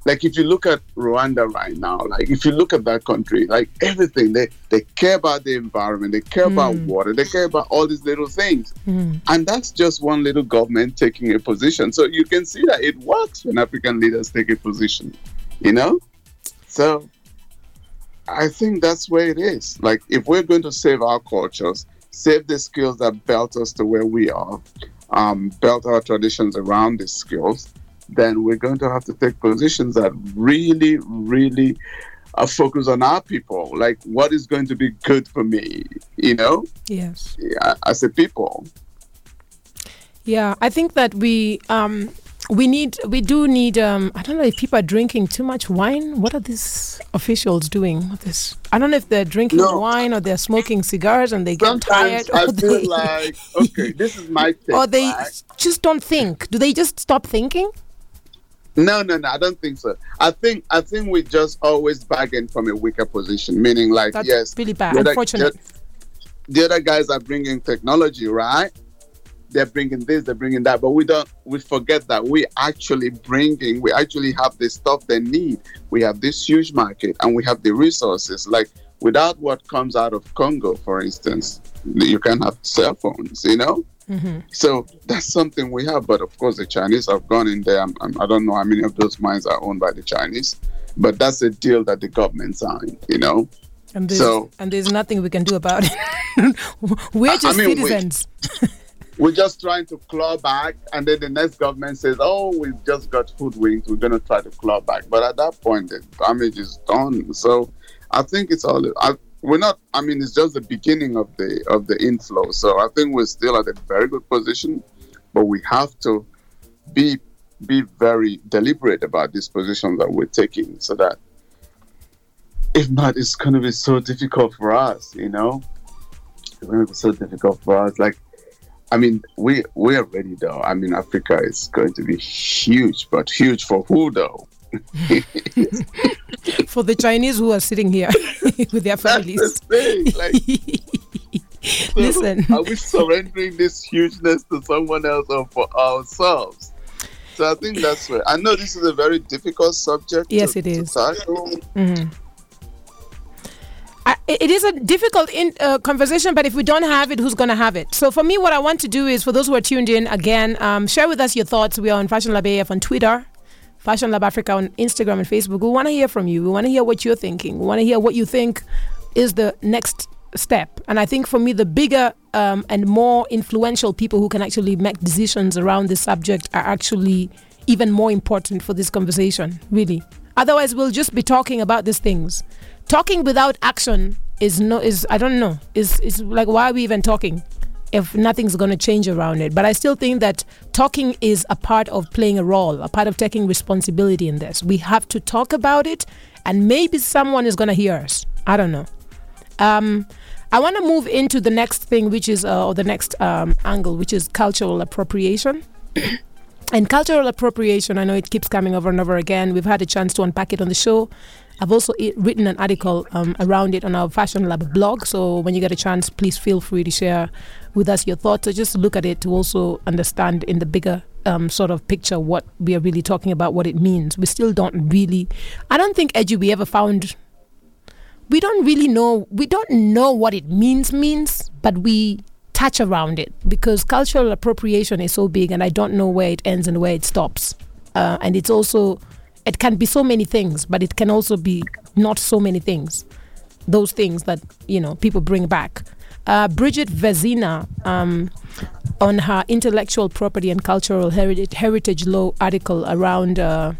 like if you look at Rwanda right now, like if you look at that country, like everything they they care about the environment, they care mm. about water, they care about all these little things, mm. and that's just one little government taking a position. So you can see that it works when African leaders take a position, you know. So I think that's where it is. Like if we're going to save our cultures, save the skills that built us to where we are, um, built our traditions around these skills then we're going to have to take positions that really, really are focused on our people. Like, what is going to be good for me, you know? Yes. Yeah, as a people. Yeah, I think that we um, we need we do need um, I don't know if people are drinking too much wine. What are these officials doing? This I don't know if they're drinking no. wine or they're smoking cigars and they get tired. I feel they like okay, this is my thing. Or they right? just don't think. Do they just stop thinking? No, no, no. I don't think so. I think I think we just always bargain from a weaker position, meaning like That's yes, really bad. The Unfortunately, the, the other guys are bringing technology, right? They're bringing this, they're bringing that, but we don't. We forget that we actually bringing. We actually have the stuff they need. We have this huge market, and we have the resources. Like without what comes out of Congo, for instance, you can have cell phones. You know Mm-hmm. So that's something we have. But of course, the Chinese have gone in there. I'm, I'm, I do not know how many of those mines are owned by the Chinese, but that's a deal that the government signed, you know? And there's, so, and there's nothing we can do about it. We're just I mean, citizens. We, we're just trying to claw back, and then the next government says, "Oh, we've just got hoodwinked. We're going to try to claw back." But at that point, the damage is done. So, I think it's all. I, we're not i mean it's just the beginning of the of the inflow. So i think we're still at a very good position but we have to be be very deliberate about this position that we're taking so that if not it's going to be so difficult for us you know? It's going to be so difficult for us. Like i mean we we are ready though. I mean africa is going to be huge but huge for who though For the Chinese who are sitting here with their families. The like, Listen. Are we surrendering this hugeness to someone else or for ourselves? So I think that's where I know this is a very difficult subject. Yes, to, it is. Mm-hmm. I, it is a difficult in, uh, conversation, but if we don't have it, who's going to have it? So for me, what I want to do is, for those who are tuned in, again, um, share with us your thoughts. We are on Fashion Lab AF on Twitter, Fashion Lab Africa on Instagram and Facebook. We want to hear from you. We want to hear what you're thinking. We want to hear what you think is the next step. And I think for me, the bigger um, and more influential people who can actually make decisions around this subject are actually even more important for this conversation, really. Otherwise, we'll just be talking about these things. Talking without action is no is I don't know is is like why are we even talking? If nothing's going to change around it. But I still think that talking is a part of playing a role, a part of taking responsibility in this. We have to talk about it, and maybe someone is going to hear us. I don't know. Um, I want to move into the next thing, which is, uh, or the next um, angle, which is cultural appropriation. And cultural appropriation, I know it keeps coming over and over again. We've had a chance to unpack it on the show. I've also written an article um, around it on our Fashion Lab blog. So when you get a chance, please feel free to share with us your thoughts or just look at it to also understand in the bigger um, sort of picture what we are really talking about, what it means. We still don't really, I don't think, Edu, we ever found, we don't really know, we don't know what it means, means, but we touch around it because cultural appropriation is so big and I don't know where it ends and where it stops. Uh, and it's also, it can be so many things, but it can also be not so many things. Those things that, you know, people bring back. Uh, Brigitte Vezina, um, on her intellectual property and cultural heritage, heritage law article around uh,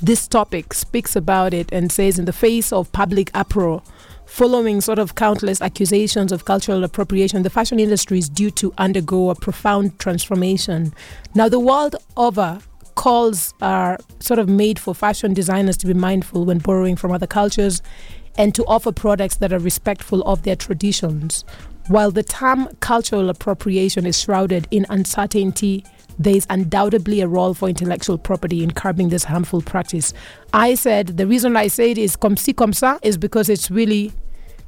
this topic, speaks about it and says, in the face of public uproar, following sort of countless accusations of cultural appropriation, the fashion industry is due to undergo a profound transformation. Now, the world over, calls are sort of made for fashion designers to be mindful when borrowing from other cultures and to offer products that are respectful of their traditions. While the term cultural appropriation is shrouded in uncertainty, there is undoubtedly a role for intellectual property in curbing this harmful practice. I said the reason I say it is comme si comme ça is because it's really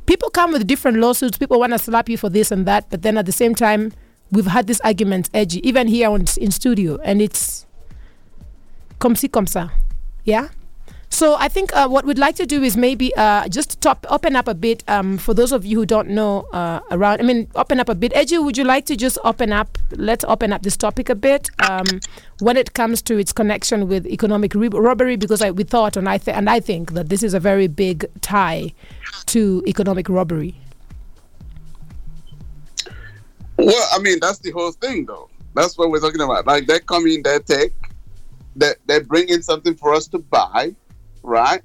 people come with different lawsuits. People want to slap you for this and that, but then at the same time, we've had this argument edgy even here on, in studio, and it's comme si comme ça. Yeah. So I think uh, what we'd like to do is maybe uh, just top open up a bit um, for those of you who don't know uh, around. I mean, open up a bit. Eju, would you like to just open up? Let's open up this topic a bit um, when it comes to its connection with economic re- robbery, because I, we thought and I th- and I think that this is a very big tie to economic robbery. Well, I mean, that's the whole thing, though. That's what we're talking about. Like they come in, they take, they they bring in something for us to buy, right?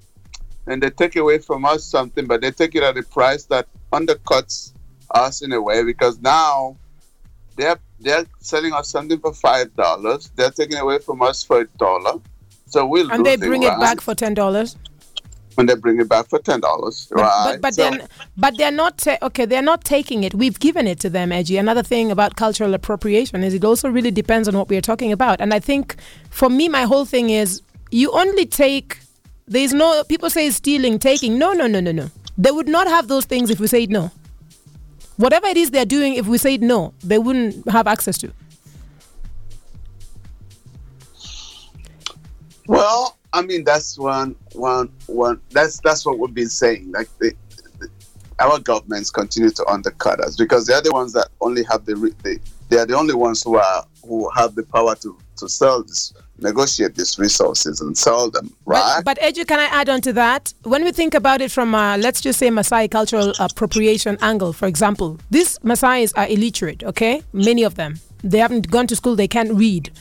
And they take away from us something, but they take it at a price that undercuts us in a way because now they're they're selling us something for five dollars. They're taking away from us for a dollar. So we'll And they bring it back for ten dollars. and they bring it back for ten dollars, right? But but So- then but they're not ta- okay. They're not taking it. We've given it to them, Edgy. Another thing about cultural appropriation is it also really depends on what we're talking about. And I think for me, my whole thing is you only take. There's no people say stealing, taking. No, no, no, no, no. They would not have those things if we said no. Whatever it is they're doing, if we said no, they wouldn't have access to. Well, I mean that's one one one that's that's what we've been saying. Like the, the, our governments continue to undercut us because they're the ones that only have the, the they are the only ones who are who have the power to to sell this negotiate these resources and sell them, right? But, but Edu, can I add on to that? When we think about it from, uh, let's just say, Maasai cultural appropriation angle, for example, these Maasais are illiterate, okay? Many of them. They haven't gone to school, they can't read.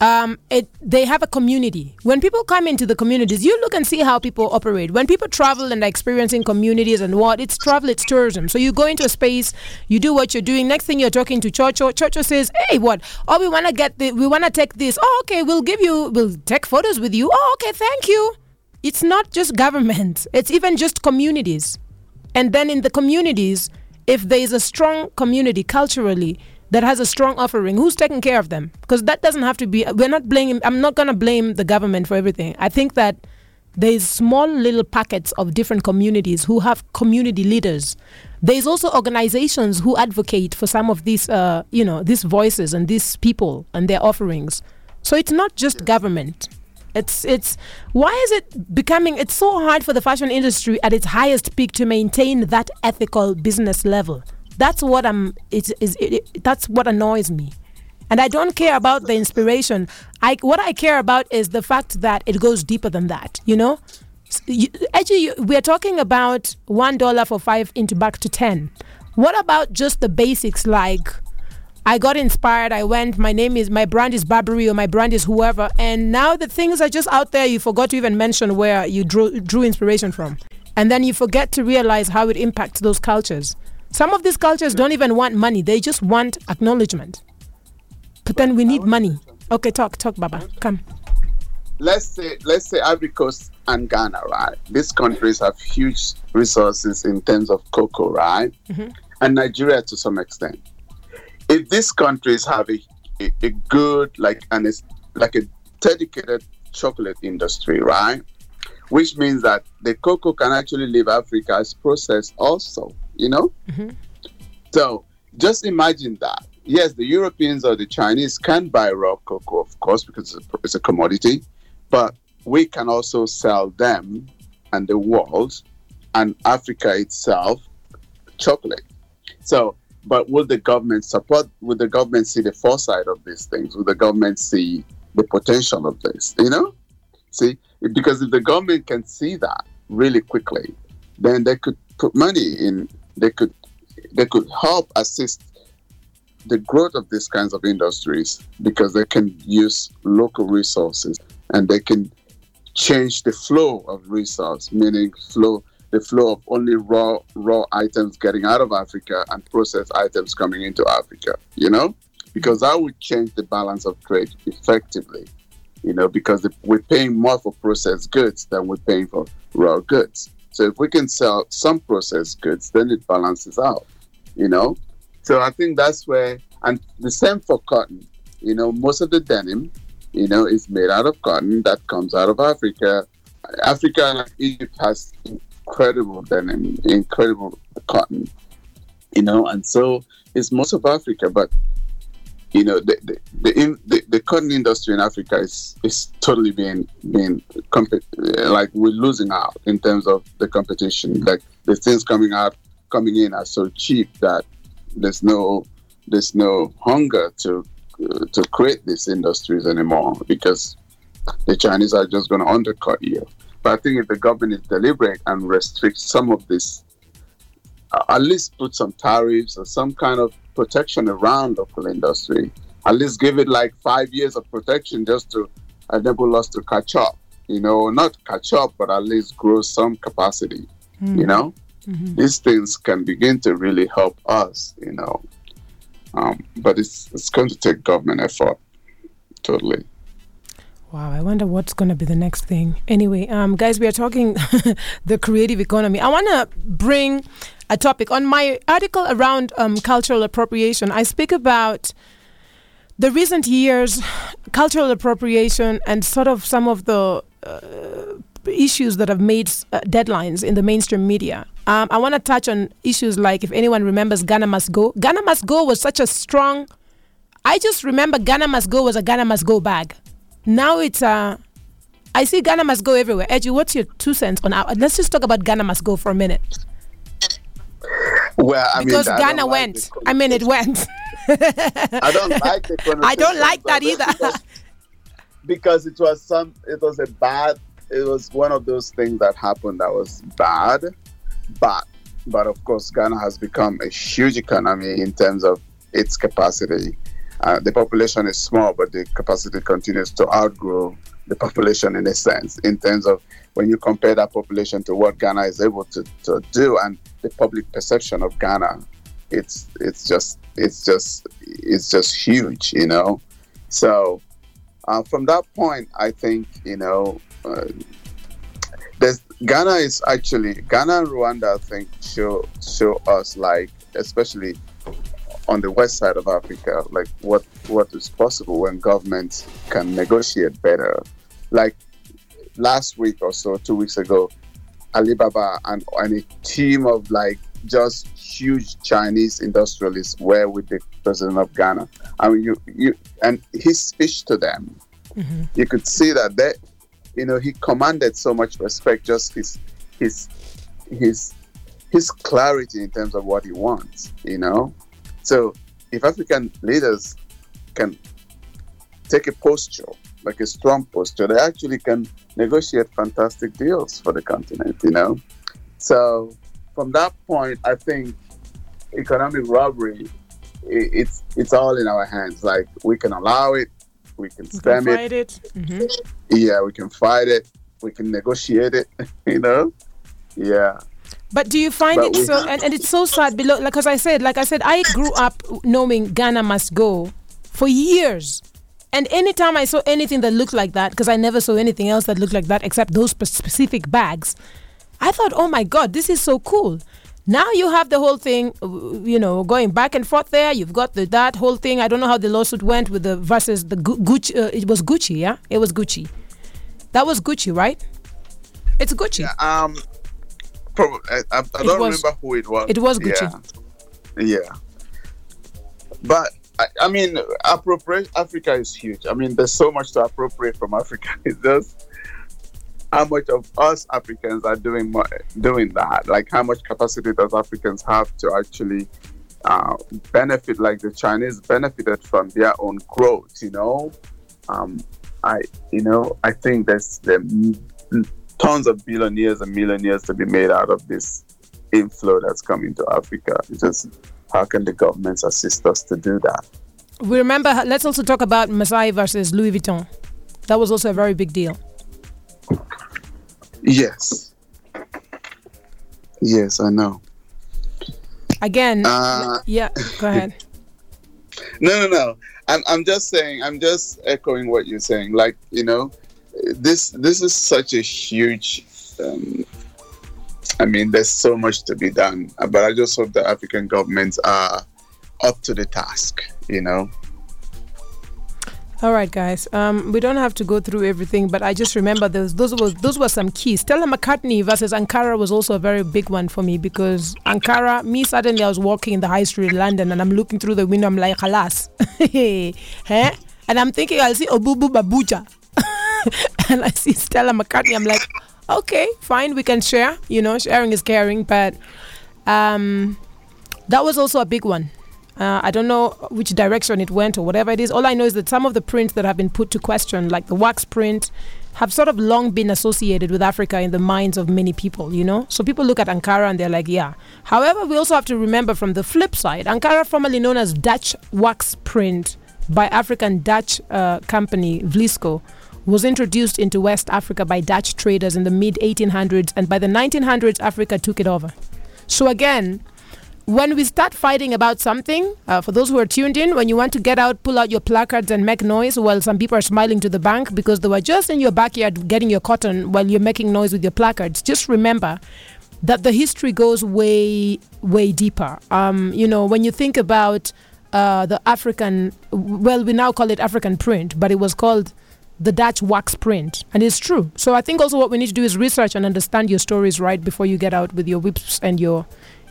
Um, it, they have a community. When people come into the communities, you look and see how people operate. When people travel and are experiencing communities and what, it's travel, it's tourism. So you go into a space, you do what you're doing. Next thing you're talking to Chocho. Chocho says, "Hey, what? Oh, we want to get the, we want to take this. Oh, okay, we'll give you, we'll take photos with you. Oh, okay, thank you." It's not just government; it's even just communities. And then in the communities, if there is a strong community culturally that has a strong offering, who's taking care of them? Because that doesn't have to be. We're not blaming. I'm not going to blame the government for everything. I think that there's small little packets of different communities who have community leaders. There's also organizations who advocate for some of these, uh, you know, these voices and these people and their offerings. So it's not just government. It's it's why is it becoming it's so hard for the fashion industry at its highest peak to maintain that ethical business level. That's what I'm it is it, it, that's what annoys me. And I don't care about the inspiration. I what I care about is the fact that it goes deeper than that, you know? You- Actually, you- we're talking about one dollar for five into back to ten. What about just the basics like I got inspired. I went. My name is my brand is Burberry or my brand is whoever. And now the things are just out there. You forgot to even mention where you drew drew inspiration from, and then you forget to realize how it impacts those cultures. Some of these cultures don't even want money. They just want acknowledgement. But then we need money. Okay, talk, talk, Baba. Come. let's say let's say Ivory Coast and Ghana, right? These countries have huge resources in terms of cocoa, right? Mm-hmm. And Nigeria to some extent. If these countries have a, a, a good like an es- like a dedicated chocolate industry, right? Which means that the cocoa can actually leave Africa as processed also, you know? Mm-hmm. So just imagine that. Yes, the Europeans or the Chinese can buy raw cocoa, of course, because it's a, it's a commodity, but we can also sell them and the world and Africa itself chocolate. So, but will the government support? Will the government see the foresight of these things? Will the government see the potential of this? You know, see, because if the government can see that really quickly, then they could put money in. They could, they could help assist the growth of these kinds of industries because they can use local resources and they can change the flow of resource, meaning flow the flow of only raw raw items getting out of Africa and processed items coming into Africa, you know? Because that would change the balance of trade effectively, you know, because we're paying more for processed goods than we're paying for raw goods. So if we can sell some processed goods, then it balances out, you know? So I think that's where, and the same for cotton, you know, most of the denim, you know, is made out of cotton that comes out of Africa. Africa and Egypt has incredible denim, incredible cotton, you know, and so it's most of Africa, but you know the the, the, in, the, the cotton industry in Africa is is totally being being comp- like we're losing out in terms of the competition. Like the things coming out coming in are so cheap that there's no there's no hunger to uh, to create these industries anymore because the Chinese are just going to undercut you. But I think if the government is deliberate and restricts some of this, uh, at least put some tariffs or some kind of protection around local industry, at least give it like five years of protection just to enable us to catch up. You know, not catch up, but at least grow some capacity. Mm-hmm. You know, mm-hmm. these things can begin to really help us. You know, um, but it's it's going to take government effort. Totally. Wow, I wonder what's going to be the next thing. Anyway, um, guys, we are talking the creative economy. I want to bring a topic on my article around um, cultural appropriation. I speak about the recent years, cultural appropriation, and sort of some of the uh, issues that have made uh, deadlines in the mainstream media. Um, I want to touch on issues like if anyone remembers Ghana Must Go. Ghana Must Go was such a strong. I just remember Ghana Must Go was a Ghana Must Go bag. Now it's uh I see Ghana must go everywhere. Edgy, what's your two cents on our let's just talk about Ghana must go for a minute. Well, I because mean, Ghana went. I mean, it went. I don't like the I don't like that either. Because, because it was some. It was a bad. It was one of those things that happened that was bad, but but of course, Ghana has become a huge economy in terms of its capacity uh, the population is small, but the capacity continues to outgrow the population in a sense, in terms of when you compare that population to what Ghana is able to, to do and the public perception of Ghana, it's it's just it's just it's just huge, you know. So uh, from that point, I think you know. Uh, Ghana is actually Ghana and Rwanda. I think show show us like, especially on the west side of Africa, like what what is possible when governments can negotiate better. Like last week or so, two weeks ago, Alibaba and, and a team of like just huge Chinese industrialists were with the president of Ghana. I mean, you you and his speech to them, mm-hmm. you could see that they, you know, he commanded so much respect. Just his his his his clarity in terms of what he wants, you know. So if African leaders can take a posture, like a strong posture, they actually can negotiate fantastic deals for the continent, you know? So from that point, I think economic robbery, it's it's all in our hands. Like we can allow it, we can stem it. it. Mm-hmm. Yeah, we can fight it, we can negotiate it, you know? Yeah. But do you find but it so? And, and it's so sad below, like as I said, like I said, I grew up knowing Ghana must go for years. And anytime I saw anything that looked like that, because I never saw anything else that looked like that except those specific bags, I thought, oh my God, this is so cool. Now you have the whole thing, uh, you know, going back and forth there. You've got the that whole thing. I don't know how the lawsuit went with the versus the Gu- Gucci. Uh, it was Gucci, yeah. It was Gucci. That was Gucci, right? It's Gucci. Yeah, um, probably, I, I, I don't was- remember who it was. it was Gucci. Yeah. yeah. But I, I mean, appropriate Africa is huge. I mean, there's so much to appropriate from Africa. It's just how much of us Africans are doing doing that. Like, how much capacity does Africans have to actually uh, benefit, like the Chinese benefited from their own growth? You know, um, I, you know, I think there's there tons of billionaires and millionaires to be made out of this inflow that's coming to Africa. It's just how can the governments assist us to do that? We remember. Let's also talk about Masai versus Louis Vuitton. That was also a very big deal. Yes. Yes, I know. Again, Uh, yeah. Go ahead. No, no, no. I'm, I'm just saying. I'm just echoing what you're saying. Like you know, this this is such a huge. Um, I mean, there's so much to be done, but I just hope the African governments are up to the task. You know. All right, guys. Um, we don't have to go through everything, but I just remember those those were those were some keys. Stella McCartney versus Ankara was also a very big one for me because Ankara, me suddenly I was walking in the high street in London and I'm looking through the window. I'm like, halas, huh? And I'm thinking I'll see Obubu Babuja, and I see Stella McCartney. I'm like, okay, fine, we can share. You know, sharing is caring, but um, that was also a big one. Uh, I don't know which direction it went or whatever it is. All I know is that some of the prints that have been put to question, like the wax print, have sort of long been associated with Africa in the minds of many people, you know? So people look at Ankara and they're like, yeah. However, we also have to remember from the flip side, Ankara, formerly known as Dutch wax print by African Dutch uh, company Vlisco, was introduced into West Africa by Dutch traders in the mid 1800s, and by the 1900s, Africa took it over. So again, when we start fighting about something, uh, for those who are tuned in, when you want to get out, pull out your placards and make noise while some people are smiling to the bank because they were just in your backyard getting your cotton while you're making noise with your placards, just remember that the history goes way, way deeper. Um, you know, when you think about uh, the African, well, we now call it African print, but it was called the Dutch wax print, and it's true. So I think also what we need to do is research and understand your stories right before you get out with your whips and your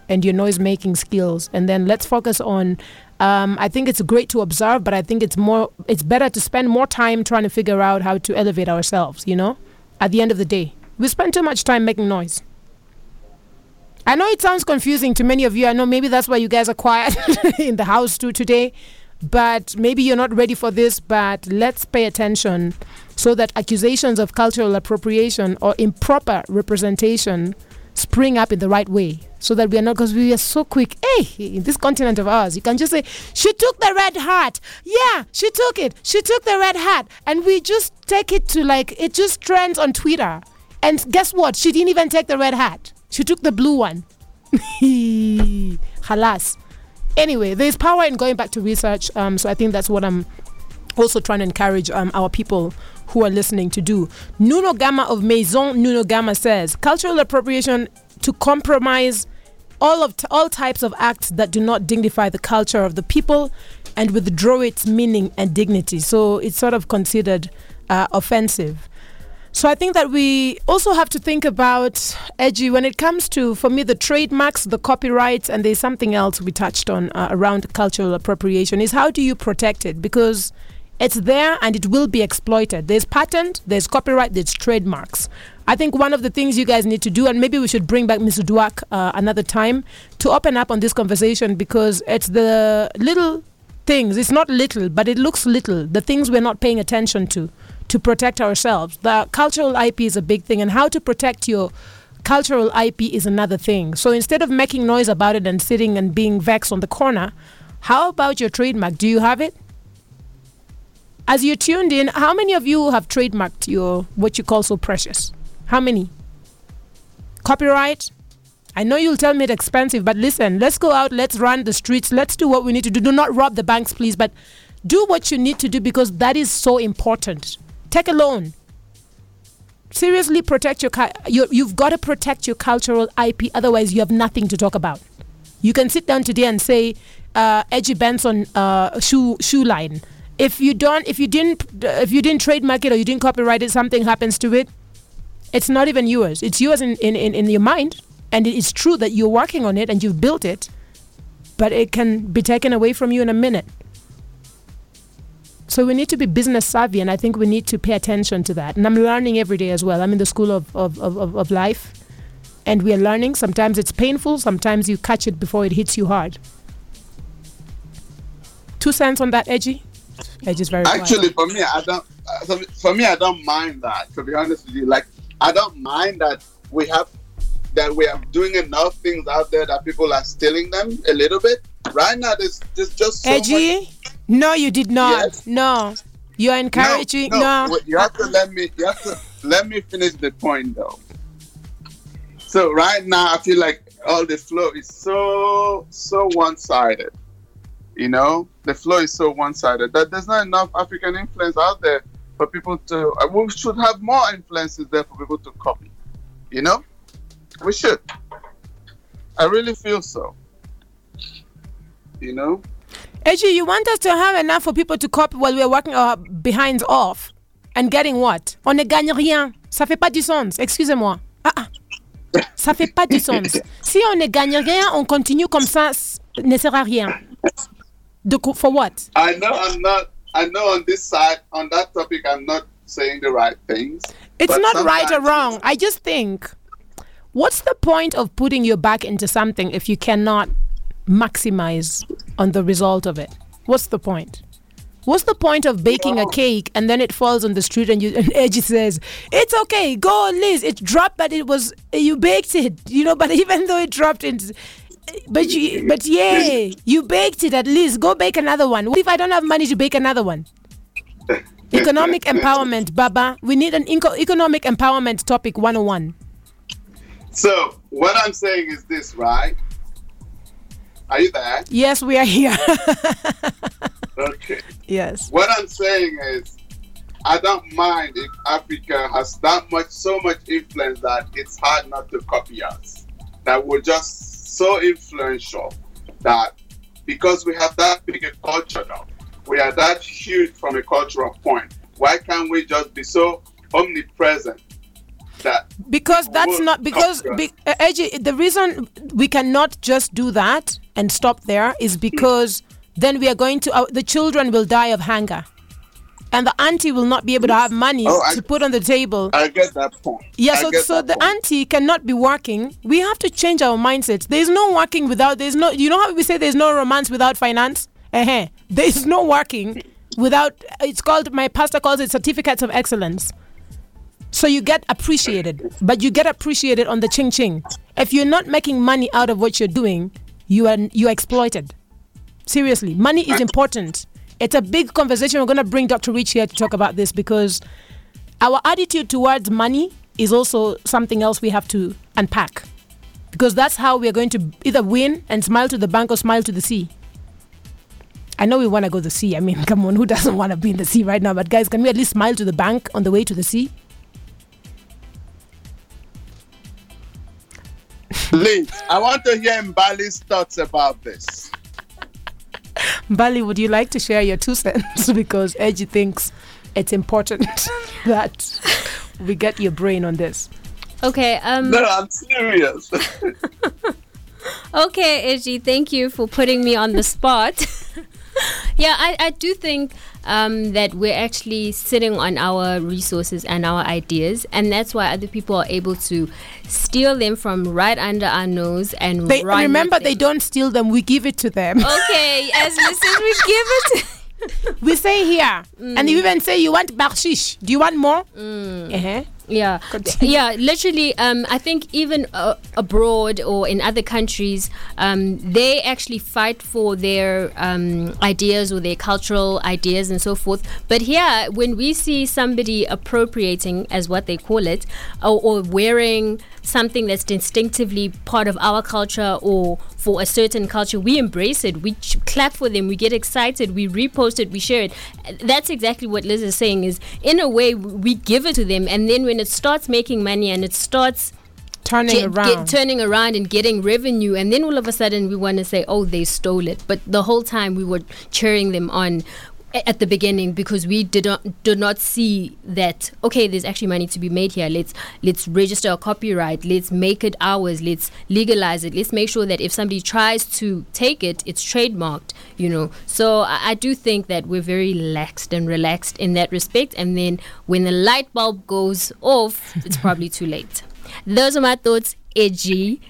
and your noise making skills. And then let's focus on um, i think it's great to observe but i think it's more it's better to spend more time trying to figure out how to elevate ourselves you know at the end of the day. We spend too much time making noise. I know it sounds confusing to many of you. I know maybe that's why you guys are quiet in the house too today but maybe you're not ready for this but let's pay attention so that accusations of cultural appropriation or improper representation spring up in the right way so that we are not because we are so quick hey in this continent of ours you can just say she took the red hat. Yeah she took it. She took the red hat. And we just take it to like it just trends on twitter. And guess what? She didn't even take the red hat. She took the blue one. Halas anyway there's power in going back to research um, so i think that's what i'm also trying to encourage um, our people who are listening to do. Nuno Gama of Maison Nuno Gama says cultural appropriation to compromise all of t- all types of acts that do not dignify the culture of the people and withdraw its meaning and dignity. So it's sort of considered uh, offensive. So I think that we also have to think about edgy when it comes to, for me, the trademarks, the copyrights, and there's something else we touched on uh, around cultural appropriation is how do you protect it? Because it's there and it will be exploited. There's patent, there's copyright, there's trademarks. I think one of the things you guys need to do, and maybe we should bring back Mr. Duak uh, another time to open up on this conversation because it's the little things. It's not little, but it looks little. The things we're not paying attention to to protect ourselves. The cultural IP is a big thing, and how to protect your cultural IP is another thing. So instead of making noise about it and sitting and being vexed on the corner, how about your trademark? Do you have it? As you're tuned in, how many of you have trademarked your what you call so precious? How many? Copyright? I know you'll tell me it's expensive, but listen, let's go out, let's run the streets, let's do what we need to do. Do not rob the banks, please, but do what you need to do because that is so important. Take a loan. Seriously, protect your, cu- you you've got to protect your cultural IP. Otherwise, you have nothing to talk about. You can sit down today and say, uh, Edgy Benson uh, shoe shoe line. If you don't, if you didn't, if you didn't trademark it or you didn't copyright it, something happens to it. It's not even yours. It's yours in, in, in, in your mind, and it is true that you're working on it and you've built it, but it can be taken away from you in a minute. So we need to be business savvy, and I think we need to pay attention to that. And I'm learning every day as well. I'm in the school of, of, of, of, life, and we are learning. Sometimes it's painful, sometimes you catch it before it hits you hard. Two cents on that, Edgy? Edgy's very quiet. Actually, for me, I don't. uh, For me- I don't mind that. To be honest with you, like I don't mind that we have that we are doing enough things out there that people are stealing them a little bit. Right now, there's, there's just so much- Edgy? No, you did not. Yes. No. You're encouraging. No. wait, you have to let me. You have to let me finish the point though. So right now, I feel like all the flow is so so one-sided. You know, the flow is so one-sided that there's not enough African influence out there for people to. uh, We should have more influences there for people to copy. You know, we should. I really feel so. You know. Edgy, you want us to have enough for people to copy while we're working our behinds off and getting what? On ne gagne rien. Ça fait pas du sens. Excusez-moi. Ah, ah. Ça fait pas du sens. Si on ne gagne rien, on continue comme ça, ne sert à rien. Co- for what? I know I'm not. I know on this side, on that topic, I'm not saying the right things. It's not right or wrong. I just think, what's the point of putting your back into something if you cannot maximize on the result of it? What's the point? What's the point of baking a cake and then it falls on the street and you and Edgy says, "It's okay, go, on, Liz. It dropped, but it was you baked it, you know. But even though it dropped into, but you, but yeah, you baked it at least. Go bake another one. What if I don't have money to bake another one? Economic empowerment, Baba. We need an eco- economic empowerment topic 101. So what I'm saying is this, right? Are you there? Yes, we are here. Okay. yes. What I'm saying is, I don't mind if Africa has that much, so much influence that it's hard not to copy us. That we're just so influential that because we have that big a culture now, we are that huge from a cultural point. Why can't we just be so omnipresent that Because that's not because be, uh, the reason we cannot just do that and stop there is because then we are going to uh, the children will die of hunger. And the auntie will not be able to have money Oh, I- to put on the table. I get that point. Yeah, so, so the point. auntie cannot be working. We have to change our mindset. There's no working without, there's no, you know how we say there's no romance without finance? Uh-huh. There's no working without, it's called, my pastor calls it certificates of excellence. So you get appreciated, but you get appreciated on the ching ching. If you're not making money out of what you're doing, you are you are exploited. Seriously, money is important. It's a big conversation. We're going to bring Dr. Rich here to talk about this because our attitude towards money is also something else we have to unpack. Because that's how we are going to either win and smile to the bank or smile to the sea. I know we want to go to the sea. I mean, come on, who doesn't want to be in the sea right now? But guys, can we at least smile to the bank on the way to the sea? Liz, I want to hear Mbali's thoughts about this. Bali, would you like to share your two cents? because Edgy thinks it's important that we get your brain on this. Okay. Um. No, I'm serious. Okay, Izzy, thank you for putting me on the spot. yeah, I, I do think um, that we're actually sitting on our resources and our ideas, and that's why other people are able to steal them from right under our nose and They remember they don't steal them; we give it to them. Okay, as listeners, we give it. we say here, and you even say you want bakshish. Do you want more? Mm. Uh-huh. Yeah, Continue. yeah. Literally, um, I think even uh, abroad or in other countries, um, they actually fight for their um, ideas or their cultural ideas and so forth. But here, when we see somebody appropriating, as what they call it, or, or wearing something that's distinctively part of our culture or for a certain culture, we embrace it. We ch- clap for them. We get excited. We repost it. We share it. That's exactly what Liz is saying. Is in a way we give it to them, and then when when it starts making money and it starts Turning get, around. get- turning around and getting revenue, and then all of a sudden we want to say, "Oh, they stole it," but the whole time we were cheering them on at the beginning because we did not did not see that okay there's actually money to be made here. Let's let's register a copyright. Let's make it ours. Let's legalize it. Let's make sure that if somebody tries to take it it's trademarked you know. So I, I do think that we're very laxed and relaxed in that respect. And then when the light bulb goes off it's probably too late. Those are my thoughts edgy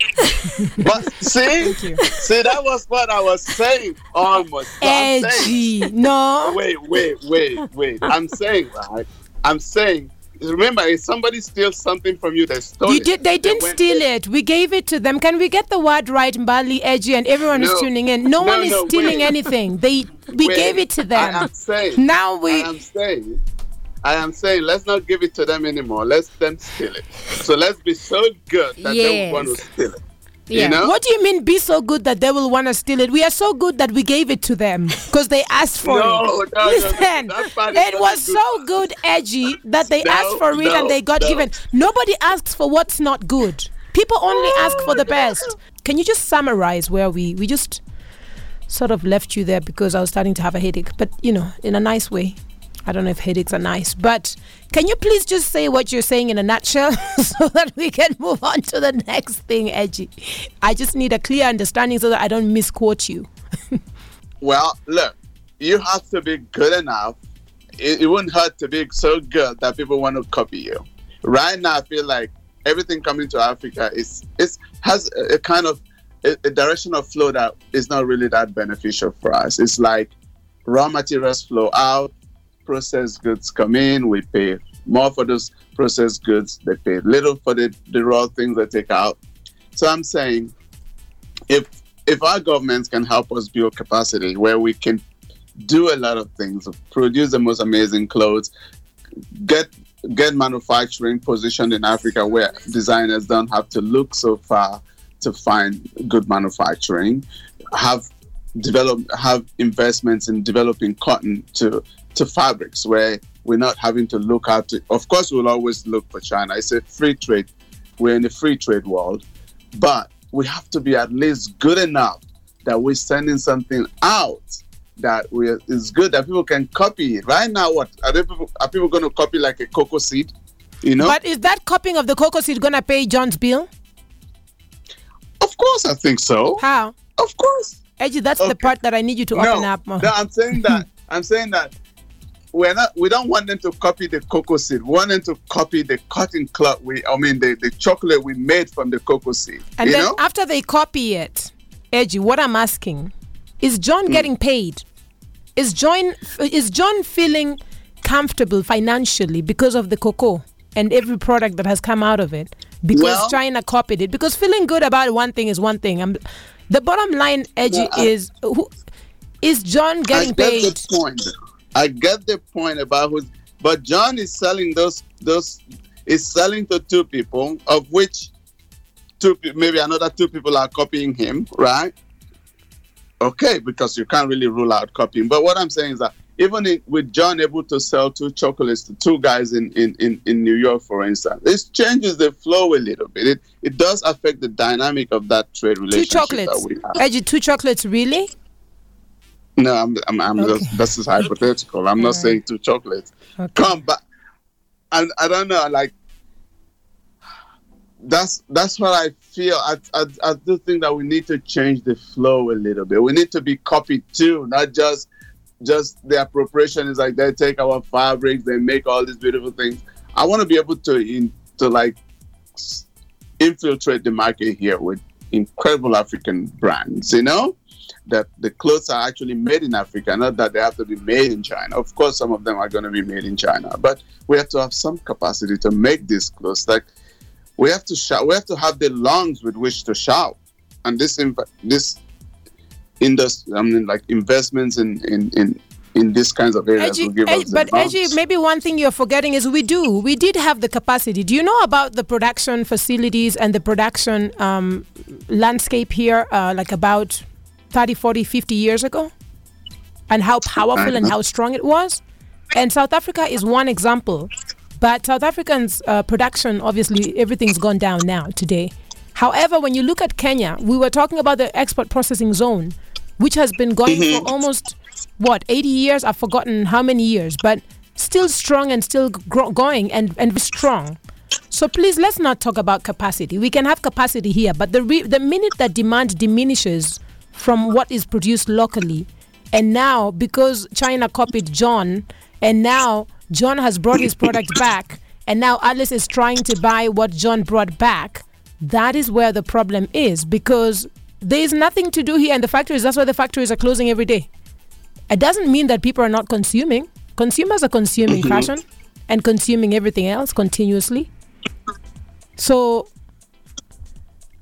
But see, see, that was what I was saying almost. So I'm saying- Edgy. No. wait, wait, wait, wait. I'm saying, right? I'm saying. Remember, if somebody steals something from you, they stole You it. did. They didn't went- steal it. We gave it to them. Can we get the word right, Mbali, edgy, and everyone is tuning in? No, No, one is no, stealing wait. anything. They we Wait, gave it to them. I am saying. now we. I am saying. I am saying, let's not give it to them anymore. Let's them steal it. So let's be so good that they Yes. want to steal it. Yeah. You know? What do you mean be so good that they will want to steal it? We are so good that we gave it to them because they asked for No, it. no, no, Listen, that part is it was good. so good, edgy, that they No, asked for it no, and they got no. given. Nobody asks for what's not good. People only ask for the best. Can you just summarize where we we just sort of left you there because I was starting to have a headache, but you know, in a nice way. I don't know if headaches are nice, but can you please just say what you're saying in a nutshell so that we can move on to the next thing, Edgy? I just need a clear understanding so that I don't misquote you. Well, look, you have to be good enough. It, it wouldn't hurt to be so good that people want to copy you. Right now, I feel like everything coming to Africa is is has a, a kind of a, a direction of flow that is not really that beneficial for us. It's like raw materials flow out, processed goods come in, we pay more for those processed goods, they pay little for the, the raw things they take out. So I'm saying if if our governments can help us build capacity where we can do a lot of things, produce the most amazing clothes, get get manufacturing positioned in Africa where designers don't have to look so far to find good manufacturing, have develop have investments in developing cotton to to fabrics where we're not having to look out to of course we'll always look for China. It's a free trade. We're in a free trade world. But we have to be at least good enough that we're sending something out that we is good that people can copy it. Right now, what are people are people going to copy like a cocoa seed? You know, But is that copying of the cocoa seed gonna pay John's bill? of course, I think so. How? Of course. Edgy, that's the part that I need you to open no, up more. no, I'm saying that. I'm saying that we're not. We don't want them to copy the cocoa seed. We want them to copy the cotton cloth. We, I mean, the, the chocolate we made from the cocoa seed. And you then know? after they copy it, Edgy, what I'm asking is. John hmm. getting paid? Is John is John feeling comfortable financially because of the cocoa and every product that has come out of it? Because Well- China copied it. Because feeling good about one thing is one thing. I'm, the bottom line, Edgy, No, I- is who, is John getting I paid? I get the point about who, but John is selling those those is selling to two people, of which two maybe another two people are copying him, right? Okay, because you can't really rule out copying. But what I'm saying is that even in, with John able to sell two chocolates to two guys in, in, in, in New York, for instance, it changes the flow a little bit. It it does affect the dynamic of that trade relationship. Two chocolates. that we have. Edgy, two chocolates, really? No, I'm, I'm, I'm Okay. just, this is hypothetical. I'm not Alright. saying two chocolates. Okay. Come back. And I don't know, like, that's that's what I feel. I, I, I do think that we need to change the flow a little bit. We need to be copied too, not just just the appropriation is like they take our fabrics, they make all these beautiful things. I want to be able to in, to like infiltrate the market here with incredible African brands. You know, that the clothes are actually made in Africa, not that they have to be made in China. Of course, some of them are going to be made in China, but we have to have some capacity to make these clothes. Like we have to shout, we have to have the lungs with which to shout, and this inv- this industry, I mean, like investments in in in, in these kinds of areas Edgy, will give Ed- us but Edgy, maybe one thing you're forgetting is we do. We did have the capacity. Do you know about the production facilities and the production um, landscape here, uh, like about 30, 40, 50 years ago? And how powerful and how strong it was? And South Africa is one example But South Africans' uh, production, obviously, everything's gone down now today. However, when you look at Kenya, we were talking about the export processing zone, which has been going for almost, what, 80 years? I've forgotten how many years, but still strong and still gro- going and, and strong. So please, let's not talk about capacity. We can have capacity here, but the, re- the minute that demand diminishes from what is produced locally, and now because China copied John, and now John has brought his product back, and now Alice is trying to buy what John brought back, that is where the problem is because there is nothing to do here in the factories. That's why the factories are closing every day. It doesn't mean that people are not consuming. Consumers are consuming mm-hmm. fashion and consuming everything else continuously. So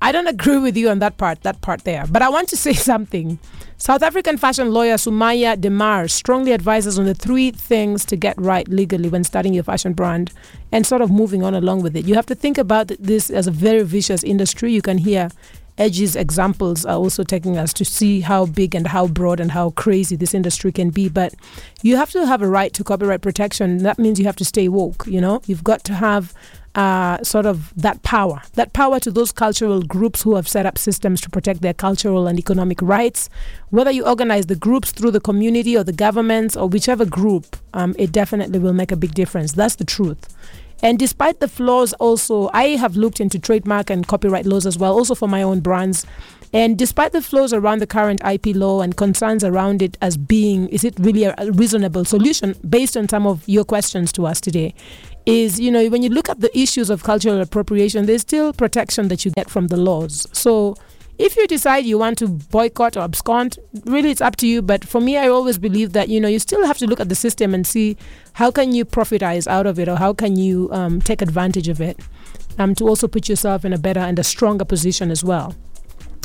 I don't agree with you on that part, that part there. But I want to say something. South African fashion lawyer Sumaya Demar strongly advises on the three things to get right legally when starting your fashion brand and sort of moving on along with it. You have to think about this as a very vicious industry. You can hear Edgy's examples are also taking us to see how big and how broad and how crazy this industry can be. But you have to have a right to copyright protection. That means you have to stay woke, you know? You've got to have uh, sort of that power, that power to those cultural groups who have set up systems to protect their cultural and economic rights. Whether you organize the groups through the community or the governments or whichever group, um, it definitely will make a big difference. That's the truth. And despite the flaws, also, I have looked into trademark and copyright laws as well, also for my own brands. And despite the flaws around the current IP law and concerns around it as being, is it really a reasonable solution based on some of your questions to us today? Is, you know, when you look at the issues of cultural appropriation, there's still protection that you get from the laws. So, if you decide you want to boycott or abscond, really it's up to you. But for me, I always believe that you know you still have to look at the system and see how can you profitize out of it or how can you um, take advantage of it, um, to also put yourself in a better and a stronger position as well.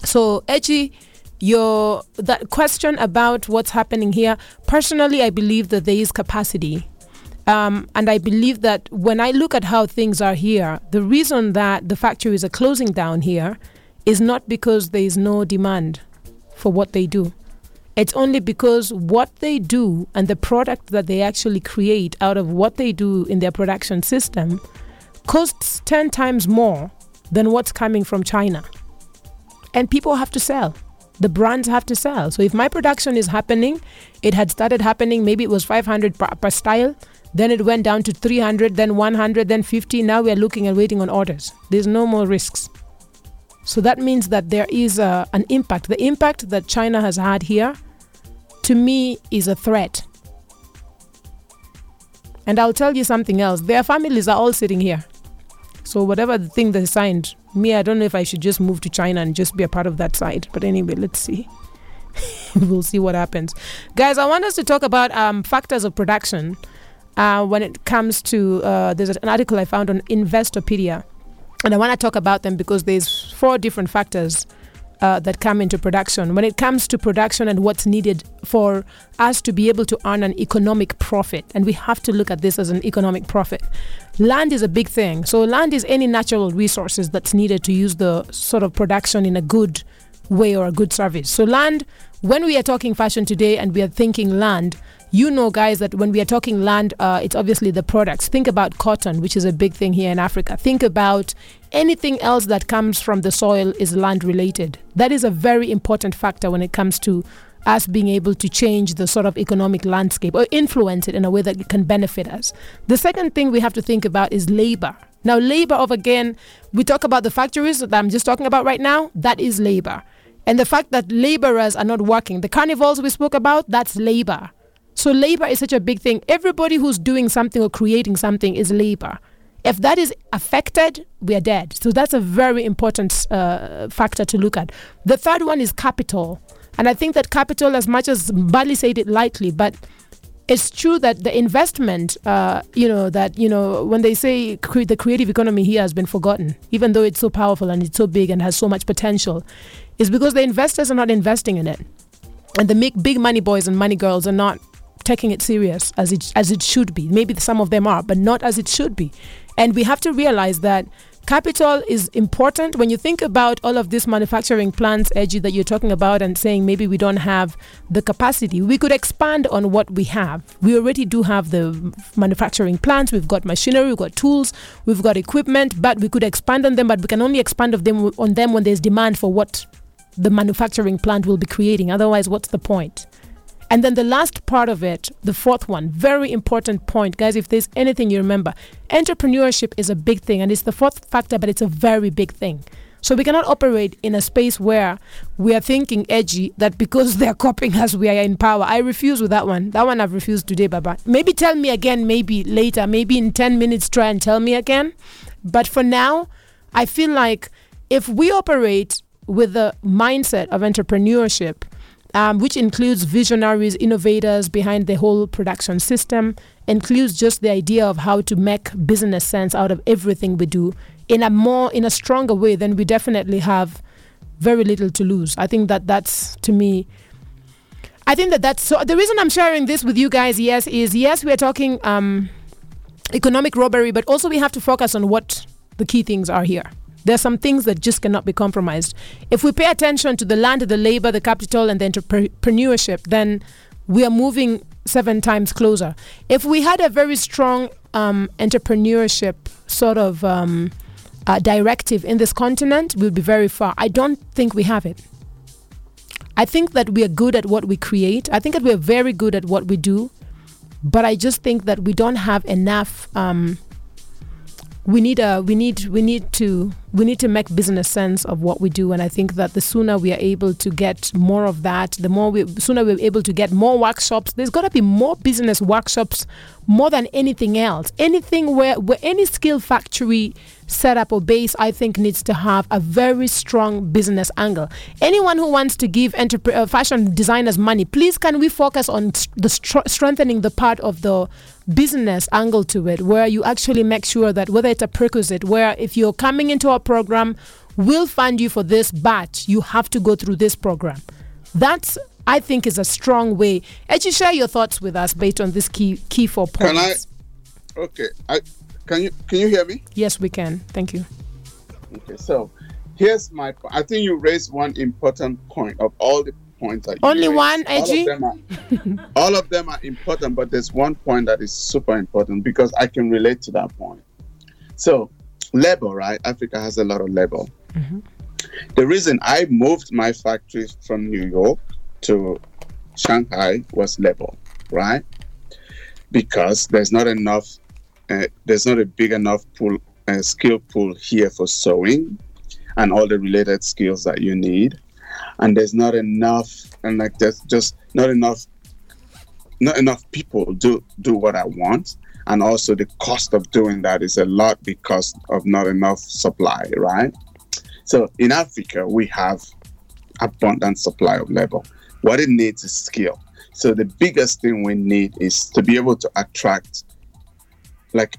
So, Edgy, your that question about what's happening here. Personally, I believe that there is capacity. Um, and I believe that when I look at how things are here, the reason that the factories are closing down here is not because there is no demand for what they do. It's only because what they do and the product that they actually create out of what they do in their production system costs 10 times more than what's coming from China. And people have to sell. The brands have to sell. So if my production is happening, it had started happening, maybe it was 500 per, per style, then it went down to 300, then 100, then 50. Now we are looking and waiting on orders. There's no more risks. So that means that there is a, an impact. The impact that China has had here, to me, is a threat. And I'll tell you something else. Their families are all sitting here. So whatever the thing they signed, me, I don't know if I should just move to China and just be a part of that side. But anyway, let's see. we'll see what happens. Guys, I want us to talk about um, factors of production uh, when it comes to, uh, there's an article I found on Investopedia and I want to talk about them because there's four different factors uh, that come into production. When it comes to production and what's needed for us to be able to earn an economic profit, and we have to look at this as an economic profit. Land is a big thing. So, land is any natural resources that's needed to use the sort of production in a good way or a good service. So, land, when we are talking fashion today and we are thinking land, you know, guys, that when we are talking land, uh, it's obviously the products. Think about cotton, which is a big thing here in Africa. Think about anything else that comes from the soil is land related. That is a very important factor when it comes to us being able to change the sort of economic landscape or influence it in a way that can benefit us. The second thing we have to think about is labor. Now, labor of again, we talk about the factories that I'm just talking about right now, that is labor. And the fact that laborers are not working, the carnivals we spoke about, that's labor. So labor is such a big thing. Everybody who's doing something or creating something is labor. If that is affected, we are dead. So that's a very important uh, factor to look at. The third one is capital. And I think that capital, as much as Bali said it lightly, but it's true that the investment, uh, you know, that, you know, when they say cre- the creative economy here has been forgotten, even though it's so powerful and it's so big and has so much potential, is because the investors are not investing in it. And the big money boys and money girls are not taking it serious as it as it should be. Maybe some of them are, but not as it should be. And we have to realize that capital is important. When you think about all of these manufacturing plants edgy that you're talking about and saying maybe we don't have the capacity we could expand on what we have. We already do have the manufacturing plants. We've got machinery we've got tools we've got equipment but we could expand on them but we can only expand of them on them when there's demand for what the manufacturing plant will be creating. Otherwise what's the point and then the last part of it, the fourth one, very important point, guys. If there's anything you remember, entrepreneurship is a big thing, and it's the fourth factor, but it's a very big thing. So we cannot operate in a space where we are thinking edgy that because they're copying us, we are in power. I refuse with that one. That one I've refused today, Baba. Maybe tell me again, maybe later, maybe in 10 minutes, try and tell me again. But for now, I feel like if we operate with the mindset of entrepreneurship, um, which includes visionaries, innovators behind the whole production system, includes just the idea of how to make business sense out of everything we do in a more, in a stronger way, then we definitely have very little to lose. I think that that's to me. I think that that's so. The reason I'm sharing this with you guys, yes, is yes, we are talking um, economic robbery, but also we have to focus on what the key things are here. There's some things that just cannot be compromised. If we pay attention to the land, the labor, the capital, and the entrepreneurship, then we are moving seven times closer. If we had a very strong um, entrepreneurship sort of um, uh, directive in this continent, we'd be very far. I don't think we have it. I think that we are good at what we create. I think that we are very good at what we do, but I just think that we don't have enough. Um, we need a we need we need to we need to make business sense of what we do. And i think that the sooner we are able to get more of that the more we sooner we're able to get more workshops. There's got to be more business workshops more than anything else. Anything where where any skill factory setup or base i think needs to have a very strong business angle. Anyone who wants to give entrep- uh, fashion designers money please can we focus on st- the str- strengthening the part of the business angle to it where you actually make sure that whether it's a prerequisite where if you're coming into our program we'll fund you for this but you have to go through this program that's i think is a strong way actually share your thoughts with us based on this key key four points Can I? Okay. I can you can you hear me? yes we can thank you Okay. So here's my. I think you raised one important point of all the points that Only raised. one, All AG? of them are. all of them are important, but there's one point that is super important because I can relate to that point. So, labor, right? Africa has a lot of labor. The reason I moved my factory from New York to Shanghai was labor, right? Because there's not enough, uh, there's not a big enough pool, uh, skill pool here for sewing and all the related skills that you need. And there's not enough, and like there's just not enough, not enough people do do what I want. And also the cost of doing that is a lot because of not enough supply, right? So in Africa, we have abundant supply of labor. What it needs is skill. So the biggest thing we need is to be able to attract like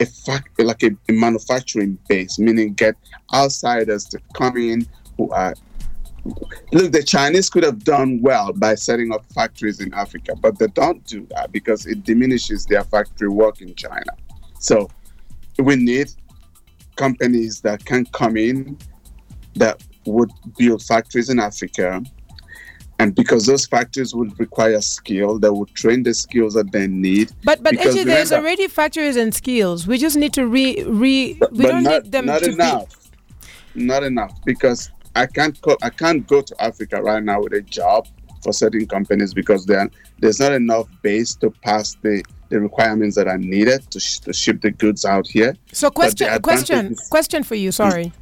a fact like a, a manufacturing base, meaning get outsiders to come in who are look the Chinese could have done well by setting up factories in Africa, but they don't do that because it diminishes their factory work in China. So we need companies that can come in that would build factories in Africa. And because those factories would require skill, they would train the skills that they need. But but actually, there's already factories and skills. We just need to re re. But, we but don't not, need them not to enough. Not enough because I can't co- I can't go to Africa right now with a job for certain companies because there there's not enough base to pass the the requirements that are needed to, sh- to ship the goods out here. So question question is- question for you. Sorry.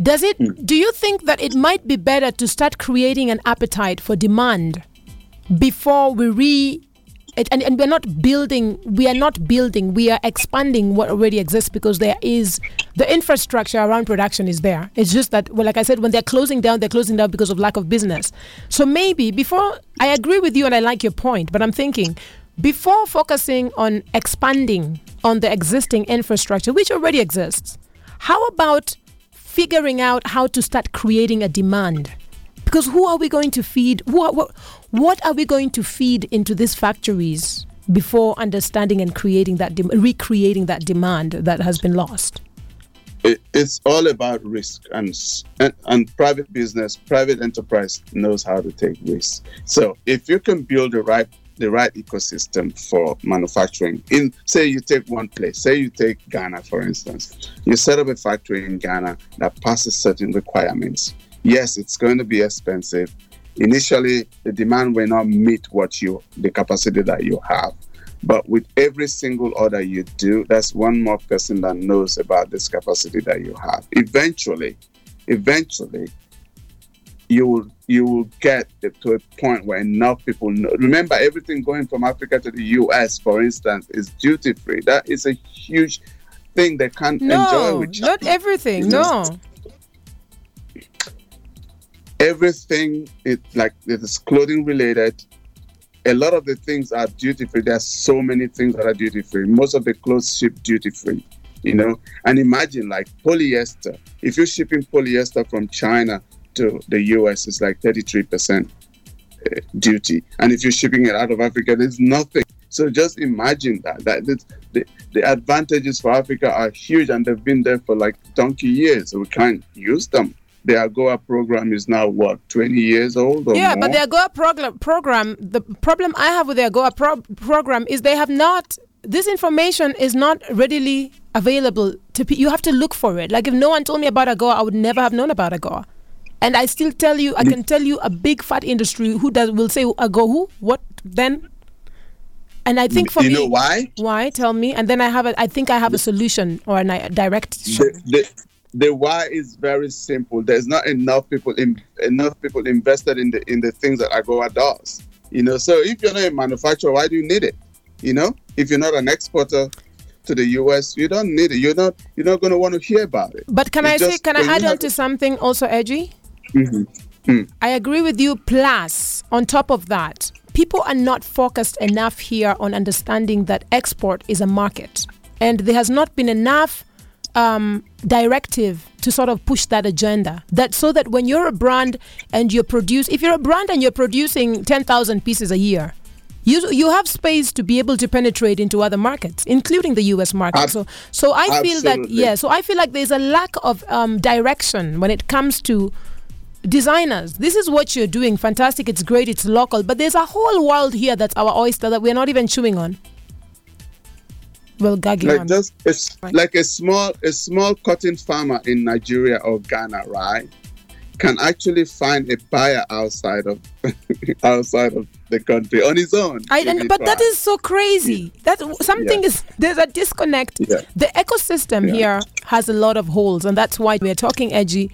Does it? Hmm. Do you think that it might be better to start creating an appetite for demand before we re? It, and, and we're not building we are not building we are expanding what already exists because there is the infrastructure around production is there. It's just that well like i said when they're closing down they're closing down because of lack of business. So maybe before i agree with you and i like your point but i'm thinking before focusing on expanding on the existing infrastructure which already exists how about figuring out how to start creating a demand? Because who are we going to feed? Who are, what, are we going to feed into these factories before understanding and creating that dem- recreating that demand that has been lost? It, it's all about risk and, and and private business private enterprise knows how to take risks. So if you can build the right the right ecosystem for manufacturing in say you take one place say you take ghana for instance you set up a factory in ghana that passes certain requirements. Yes it's going to be expensive initially the demand will not meet what you the capacity that you have but with every single order you do, that's one more person that knows about this capacity that you have. Eventually, eventually, you will you will get to a point where enough people know. Remember, everything going from Africa to the U.S., for instance, is duty free. That is a huge thing they can't enjoy No, with not everything. No. Everything it like it is clothing related. A lot of the things are duty free there's so many things that are duty free most of the clothes ship duty free you know? And imagine like polyester. If you're shipping polyester from china to the us it's like 33% uh, duty. And if you're shipping it out of africa there's nothing. So just imagine that. That the, the, the advantages for africa are huge and they've been there for like donkey years. So we can't use them the AGOA program is now what 20 years old or Yeah, more? but the AGOA program, program, the problem I have with the AGOA pro- program is they have not, this information is not readily available to people. You have to look for it. Like if no one told me about AGOA, I would never have known about AGOA. And I still tell you, I can tell you a big fat industry who does will say AGOA who? What then? And I think for you me, know why why? Tell me. And then I have a, I think I have a solution or a direct. the, the, the why is very simple. There's not enough people in, enough people invested in the in the things that AGOA does. You know, so if you're not a manufacturer, why do you need it? You know, if you're not an exporter to the US, you don't need it. You're not you're not going to want to hear about it. But can I It's say, can I add on to something also, Edgy? Mm. I agree with you. Plus, on top of that, people are not focused enough here on understanding that export is a market, and there has not been enough um, directive to sort of push that agenda. That so that when you're a brand and you produce, if you're a brand and you're producing ten thousand pieces a year. You, you have space to be able to penetrate into other markets, including the U.S. market. Ab- so, so I feel that yeah. So I feel like there's a lack of um, direction when it comes to designers this is what you're doing fantastic it's great it's local but there's a whole world here that's our oyster that we're not even chewing on well like just it's Right. like a small a small cotton farmer in Nigeria or Ghana, right? Can actually find a buyer outside of outside of the country on his own. I, and, but that tries. so crazy that something Yeah. is there's a disconnect Yeah. the ecosystem Yeah. here has a lot of holes and that's why we're talking edgy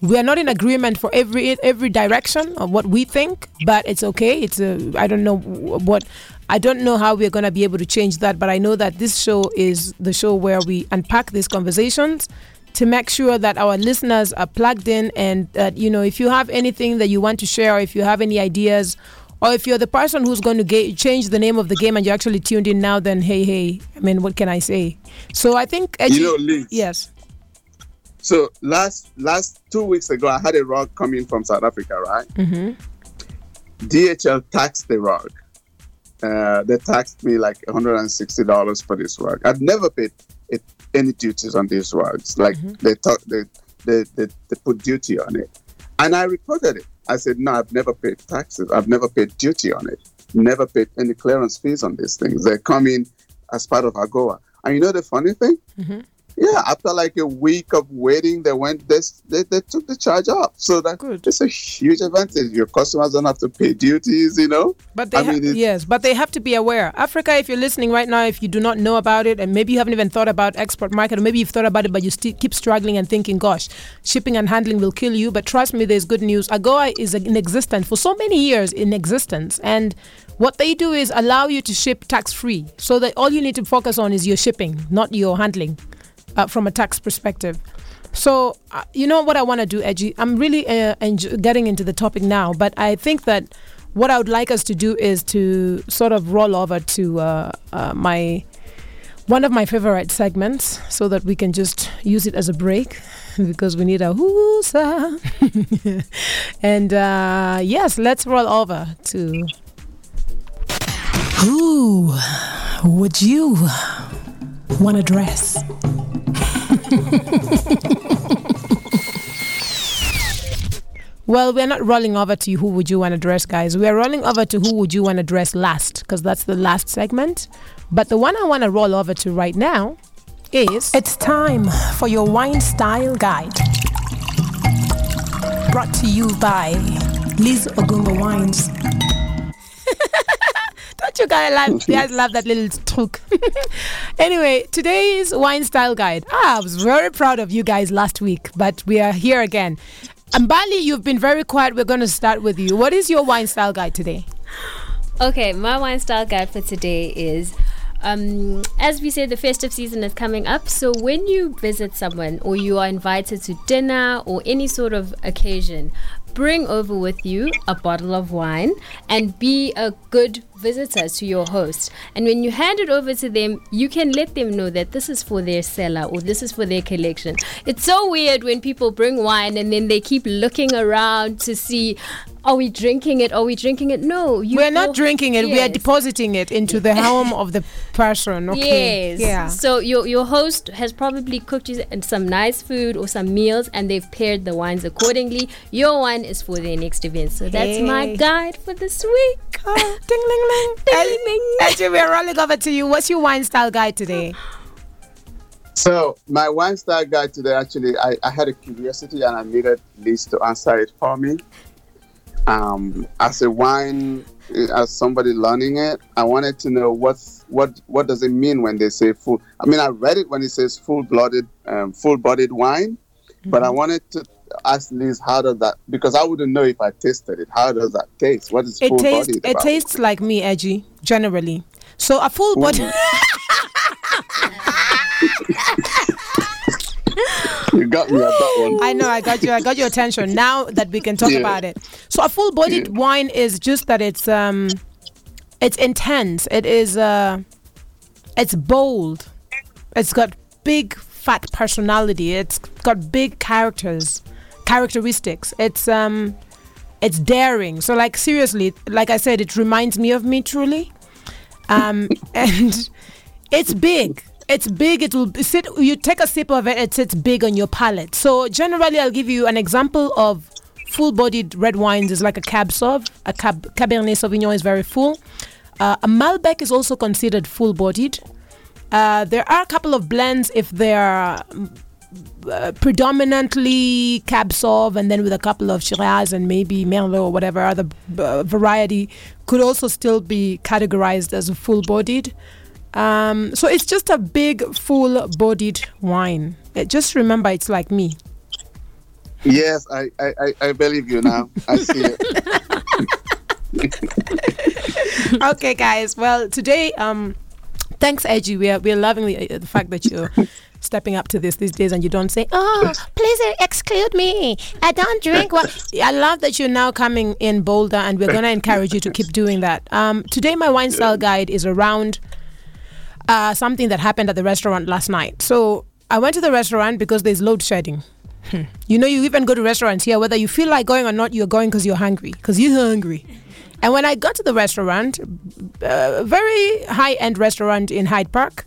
we are not in agreement for every every direction of what we think but it's okay it's a i don't know what i don't know how we're going to be able to change that but i know that this show is the show where we unpack these conversations to make sure that our listeners are plugged in and that you know if you have anything that you want to share or if you have any ideas or if you're the person who's going to ga- change the name of the game and you're actually tuned in now then hey hey i mean what can i say so i think edgy, You know, Liz. yes So last last two weeks ago, I had a rug coming from South Africa, right? hmm DHL taxed the rug. Uh, they taxed me like $160 for this rug. I'd never paid it, any duties on these rugs. Like they, thought they, they, they, they put duty on it. And I reported it. I said, no, I've never paid taxes. I've never paid duty on it. Never paid any clearance fees on these things. They come in as part of AGOA. And you know the funny thing? Mhm. Yeah, after like a week of waiting, they went, they, they, they took the charge off. So that Good. it's a huge advantage. Your customers don't have to pay duties, you know? But they I ha- mean, yes, but they have to be aware. Africa, if you're listening right now, if you do not know about it, and maybe you haven't even thought about export market, or maybe you've thought about it, but you still keep struggling and thinking, "Gosh, shipping and handling will kill you." But trust me, there's good news. AGOA is in existence for so many years in existence, and what they do is allow you to ship tax free, so that all you need to focus on is your shipping, not your handling, uh, from a tax perspective. So, uh, you know what I want to do, Edgy? I'm really uh, enjo- getting into the topic now, but I think that what I would like us to do is to sort of roll over to uh, uh, my one of my favorite segments so that we can just use it as a break because we need a whoosa. and uh, yes, let's roll over to who would you want to dress? Well, we're not rolling over to who would you want to dress, guys. We're rolling over to who would you want to dress last, because that's the last segment. But the one I want to roll over to right now is it's time for your wine style guide. Brought to you by Liz Ogumbo Wines. Don't you guys love, you guys love that little truc? anyway, today's wine style guide. Ah, I was very proud of you guys last week, but we are here again. Mbali, you've been very quiet. We're going to start with you. What is your wine style guide today? Okay, my wine style guide for today is um, as we say, the festive season is coming up. So when you visit someone or you are invited to dinner or any sort of occasion, bring over with you a bottle of wine and be a good visitor to your host. And when you hand it over to them, you can let them know that this is for their cellar or this is for their collection. It's so weird when people bring wine and then they keep looking around to see are we drinking it? Are we drinking it? No, you we're not drinking it. Yes. We are depositing it into the home of the person. Okay. Yes. Yeah. So your your host has probably cooked you some nice food or some meals, and they've paired the wines accordingly. Your wine is for their next event. So that's hey. my guide for this week. Oh, ding ling ling. ding ling. Actually, we're rolling over to you. What's your wine style guide today? So my wine style guide today, actually, I, I had a curiosity and I needed Liz to answer it for me um, as a wine, as somebody learning it, I wanted to know what's what what does it mean when they say full. I mean, I read it when it says full-blooded, um, full-bodied wine, mm-hmm. but I mm-hmm. wanted to ask Liz how does that because I wouldn't know if I tasted it. How does that taste? What is full bodied it tastes? It tastes like me, edgy, generally. So a full body. you got me at that one. I know, I got you. I got your attention. Now that we can talk yeah. about it. So a full-bodied yeah. wine is just that it's um, it's intense. It is uh, it's bold. It's got big fat personality. It's got big characters, characteristics. It's um, it's daring. So like seriously, like I said, it reminds me of me truly. Um, and it's big it's big. It will sit. You take a sip of it. It sits big on your palate. So generally, I'll give you an example of full-bodied red wines. Is like a Cab Sauv. A Cab Cabernet Sauvignon is very full. Uh, a Malbec is also considered full-bodied. Uh, there are a couple of blends if they are uh, predominantly Cab Sauv and then with a couple of Shiraz and maybe Merlot or whatever other uh, variety could also still be categorized as full-bodied. Um, so it's just a big, full-bodied wine. It, just remember, it's like me. Yes, I, I, I believe you now. I see it. okay, guys. Well, today, um, thanks, Edgy. We are we're loving the, uh, the fact that you're stepping up to this these days, and you don't say, "Oh, please exclude me. I don't drink." Well, I love that you're now coming in bolder, and we're gonna encourage you to keep doing that. Um, today, my wine style guide is around uh, something that happened at the restaurant last night. So I went to the restaurant because there's load shedding. Hmm. You know, you even go to restaurants here, whether you feel like going or not, you're going because you're hungry, because you're hungry. And when I got to the restaurant, a uh, very high end restaurant in Hyde Park,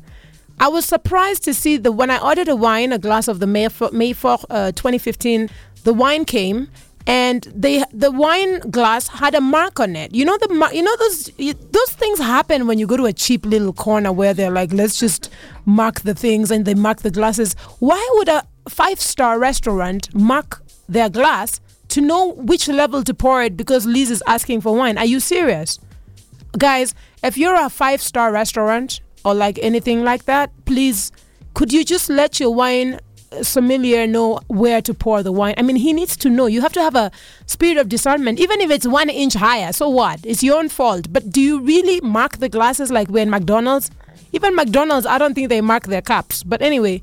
I was surprised to see that when I ordered a wine, a glass of the Meyfort uh, 2015, the wine came and they the wine glass had a mark on it. You know the you know those you, those things happen when you go to a cheap little corner where they're like, let's just mark the things and they mark the glasses. Why would a five star restaurant mark their glass to know which level to pour it because Liz is asking for wine? Are you serious, guys? If you're a five star restaurant or like anything like that, please could you just let your wine sommelier know where to pour the wine. I mean, he needs to know. You have to have a spirit of discernment, even if it's one inch higher. So what? It's your own fault. But do you really mark the glasses like we're in McDonald's? Even McDonald's, I don't think they mark their cups. But anyway,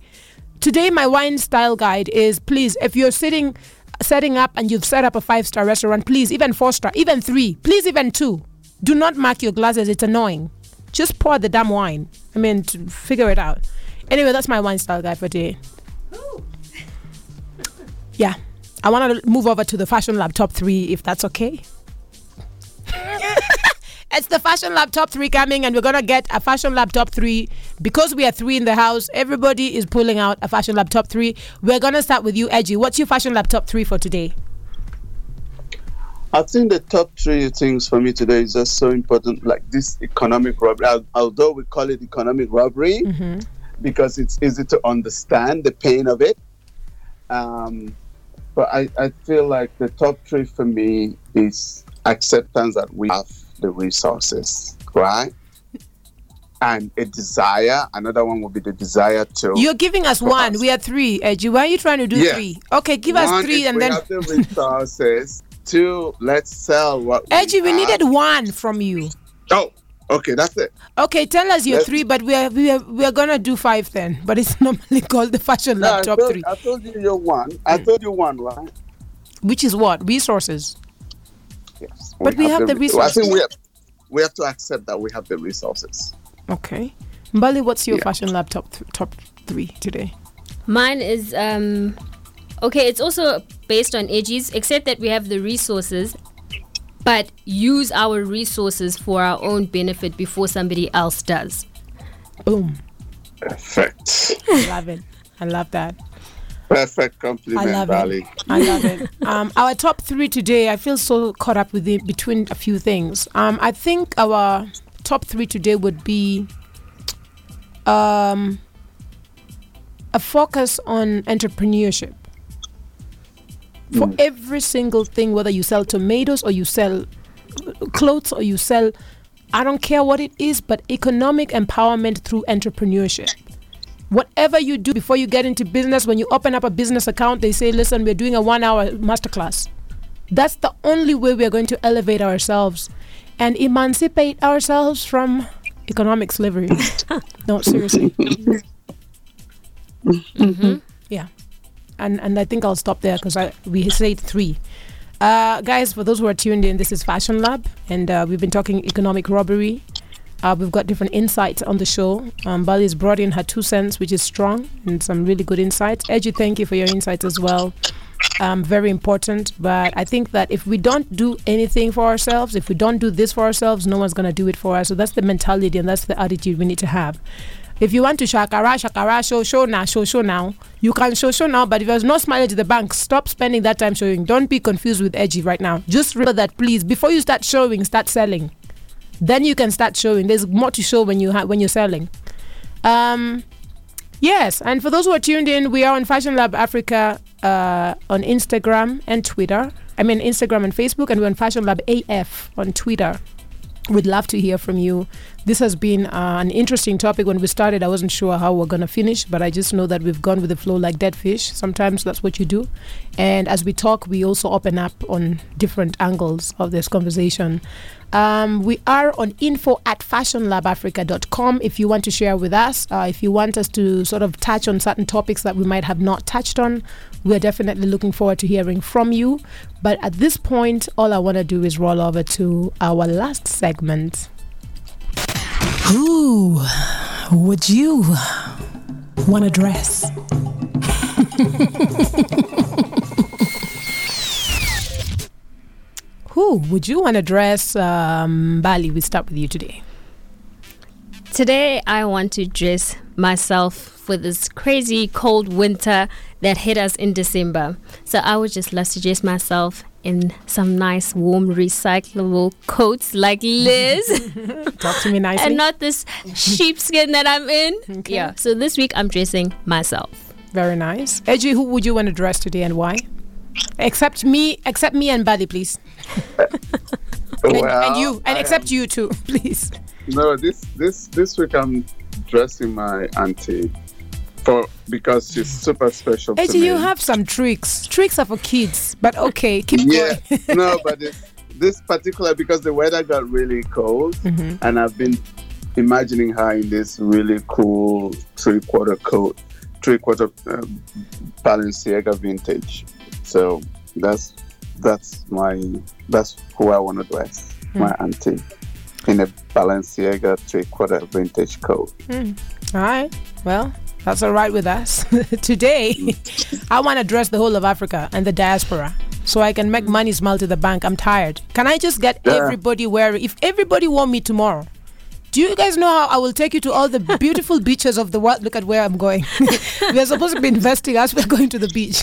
today my wine style guide is please, if you're sitting, setting up and you've set up a five star restaurant, please, even four star, even three, please, even two, do not mark your glasses. It's annoying. Just pour the damn wine. I mean, figure it out. Anyway, that's my wine style guide for today. Yeah. I want to move over to the Fashion Lab top three, if that's okay. it's the Fashion Lab top three coming, and we're gonna get a Fashion Lab top three because we are three in the house. Everybody is pulling out a Fashion Lab top three. We're gonna start with you, Edgy. What's your Fashion Lab top three for today? I think the top three things for me today is just so important, like this economic robbery. Although we call it economic robbery, Mm-hmm. Because it's easy to understand the pain of it. Um, but I, I feel like the top three for me is acceptance that we have the resources, right? And a desire. Another one would be the desire to. You're giving us one. us. We are three, Edgy. Why are you trying to do Yeah. three? Okay, give us One, three, if and we then have the resources. Two, let's sell what. Edgy. We have. needed one from you. Oh, okay, that's it. Okay, tell us your Let's- three, but we are we are we are gonna do five then. But it's normally called the Fashion No, I Lab top told, three, I told you you're one. I told you one, right? which is what resources. Yes. But we have the re- well, I think resources. we have, we have to accept that we have the resources. Okay, Mbali, what's your Yeah. Fashion Lab top th- top three today? Mine is um okay, it's also based on edges, except that we have the resources, but use our resources for our own benefit before somebody else does. Boom, Perfect. I love it. I love that. Perfect I compliment, love Bali. it. I love it. Um, our top three today, I feel so caught up with it between a few things. Um, I think our top three today would be um, a focus on entrepreneurship. For every single thing, whether you sell tomatoes or you sell uh, clothes or you sell, I don't care what it is, but economic empowerment through entrepreneurship whatever you do before you get into business, when you open up a business account, they say, listen, we're doing a one hour masterclass. That's the only way we're going to elevate ourselves and emancipate ourselves from economic slavery. no, seriously. Yeah. And, and I think I'll stop there because we said three. Uh, guys, for those who are tuned in, this is Fashion Lab, and uh, we've been talking economic robbery. Uh, we've got different insights on the show. Um, brought in her two cents, which is strong, and some really good insights. Edgy, thank you for your insights as well. Um, very important. But I think that if we don't do anything for ourselves, if we don't do this for ourselves, no one's going to do it for us. So that's the mentality and that's the attitude we need to have. If you want to shakara, shakara, show, show now, show, show now, you can show, show now. But if there's no smile to the bank, stop spending that time showing. Don't be confused with edgy right now. Just remember that, please. Before you start showing, start selling. Then you can start showing. There's more to show when you ha- when you're selling. Um, yes, and for those who are tuned in, we are on Fashion Lab Africa uh, on Instagram and Twitter. I mean Instagram and Facebook, and we're on Fashion Lab AF on Twitter. We'd love to hear from you. This has been uh, an interesting topic. When we started, I wasn't sure how we're going to finish, but I just know that we've gone with the flow like dead fish. Sometimes that's what you do. And as we talk, we also open up on different angles of this conversation. Um, we are on info at fashionlabafrica.com if you want to share with us. Uh, if you want us to sort of touch on certain topics that we might have not touched on, we're definitely looking forward to hearing from you. But at this point, all I want to do is roll over to our last segment. Who would you want to dress? Who would you want to dress? Um, Bali, we start with you today. Today, I want to dress myself for this crazy cold winter that hit us in December. So, I would just love to dress myself in some nice, warm, recyclable coats like Liz Talk to me nicely. and not this sheepskin that I'm in. Okay. Yeah. So, this week, I'm dressing myself. Very nice. Edgy, who would you want to dress today and why? Except me, except me and Bali, please. And, and you, and I except you too, please. no, this this this week I'm dressing my auntie for because she's super special to Edgy, me. you have some tricks. Tricks are for kids, but okay, keep yeah, going. no, but this, this particular because the weather got really cold, Mm-hmm. and I've been imagining her in this really cool three quarter coat, three quarter uh, Balenciaga vintage. So that's that's my that's who I want to dress, my Hmm. auntie, in a Balenciaga three quarter vintage coat. All right. Well, that's all right with us. Today, I want to dress the whole of Africa and the diaspora. so I can make money smile to the bank. I'm tired. Can I just get Yeah. everybody wearing? If everybody want me tomorrow, do you guys know how I will take you to all the beautiful beaches of the world? Look at where I'm going. we are supposed to be investing as we're going to the beach.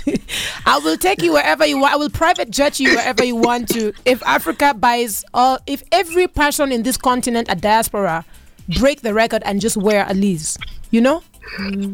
I will take you wherever you want. I will private jet you wherever you want to. If Africa buys, all, if every person in this continent, a diaspora, break the record and just wear a lease, you know?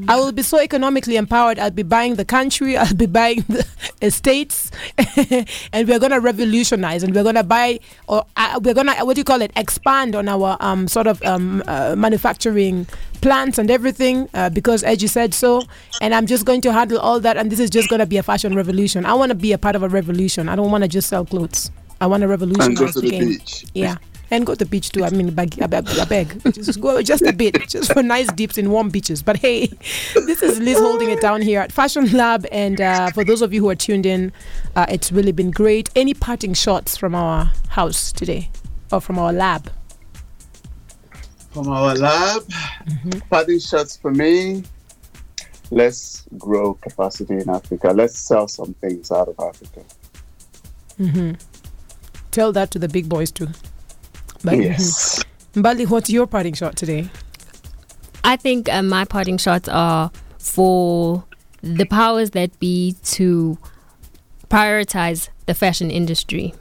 I will be so economically empowered. I'll be buying the country. I'll be buying the estates, and we're gonna revolutionize. And we're gonna buy, or uh, we're gonna what do you call it? Expand on our um, sort of um, uh, manufacturing plants and everything uh, because Edgy said so. And I'm just going to handle all that. And this is just gonna be a fashion revolution. I want to be a part of a revolution. I don't want to just sell clothes. I want a revolution. And go to the game. beach. Yeah. And go to the beach too. I mean, beg, I beg, I beg. Just go just a bit, just for nice dips in warm beaches. But hey, this is Liz holding it down here at Fashion Lab. And uh, for those of you who are tuned in, uh, it's really been great. Any parting shots from our house today or from our lab? From our lab, Mm-hmm. parting shots for me. Let's grow capacity in Africa. Let's sell some things out of Africa. Mm-hmm. Tell that to the big boys too. But, Yes. Mbali, what's your parting shot today? I think uh, my parting shots are for the powers that be to prioritize the fashion industry.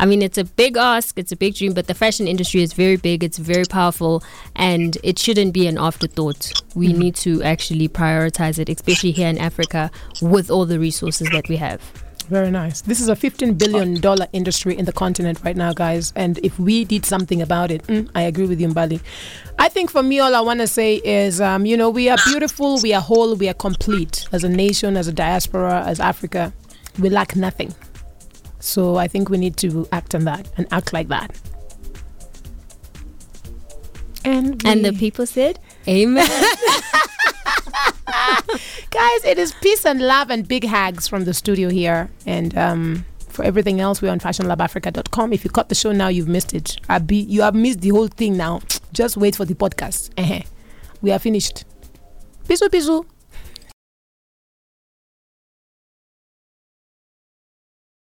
I mean, it's a big ask, it's a big dream, but the fashion industry is very big, it's very powerful, and it shouldn't be an afterthought. We need to actually prioritize it, especially here in Africa with all the resources that we have. Very nice. This is a $15 billion industry in the continent right now, guys. And if we did something about it, mm, I agree with you, Mbali. I think for me, all I want to say is, um, you know, we are beautiful, we are whole, we are complete as a nation, as a diaspora, as Africa. We lack nothing. So I think we need to act on that and act like that. And, And the people said, Amen. guys, it is peace and love and big hugs from the studio here. And um, for everything else, we're on fashionlabafrica.com. If you cut the show now, you've missed it. Be, you have missed the whole thing now. Just wait for the podcast. We are finished. Bisu, bisu.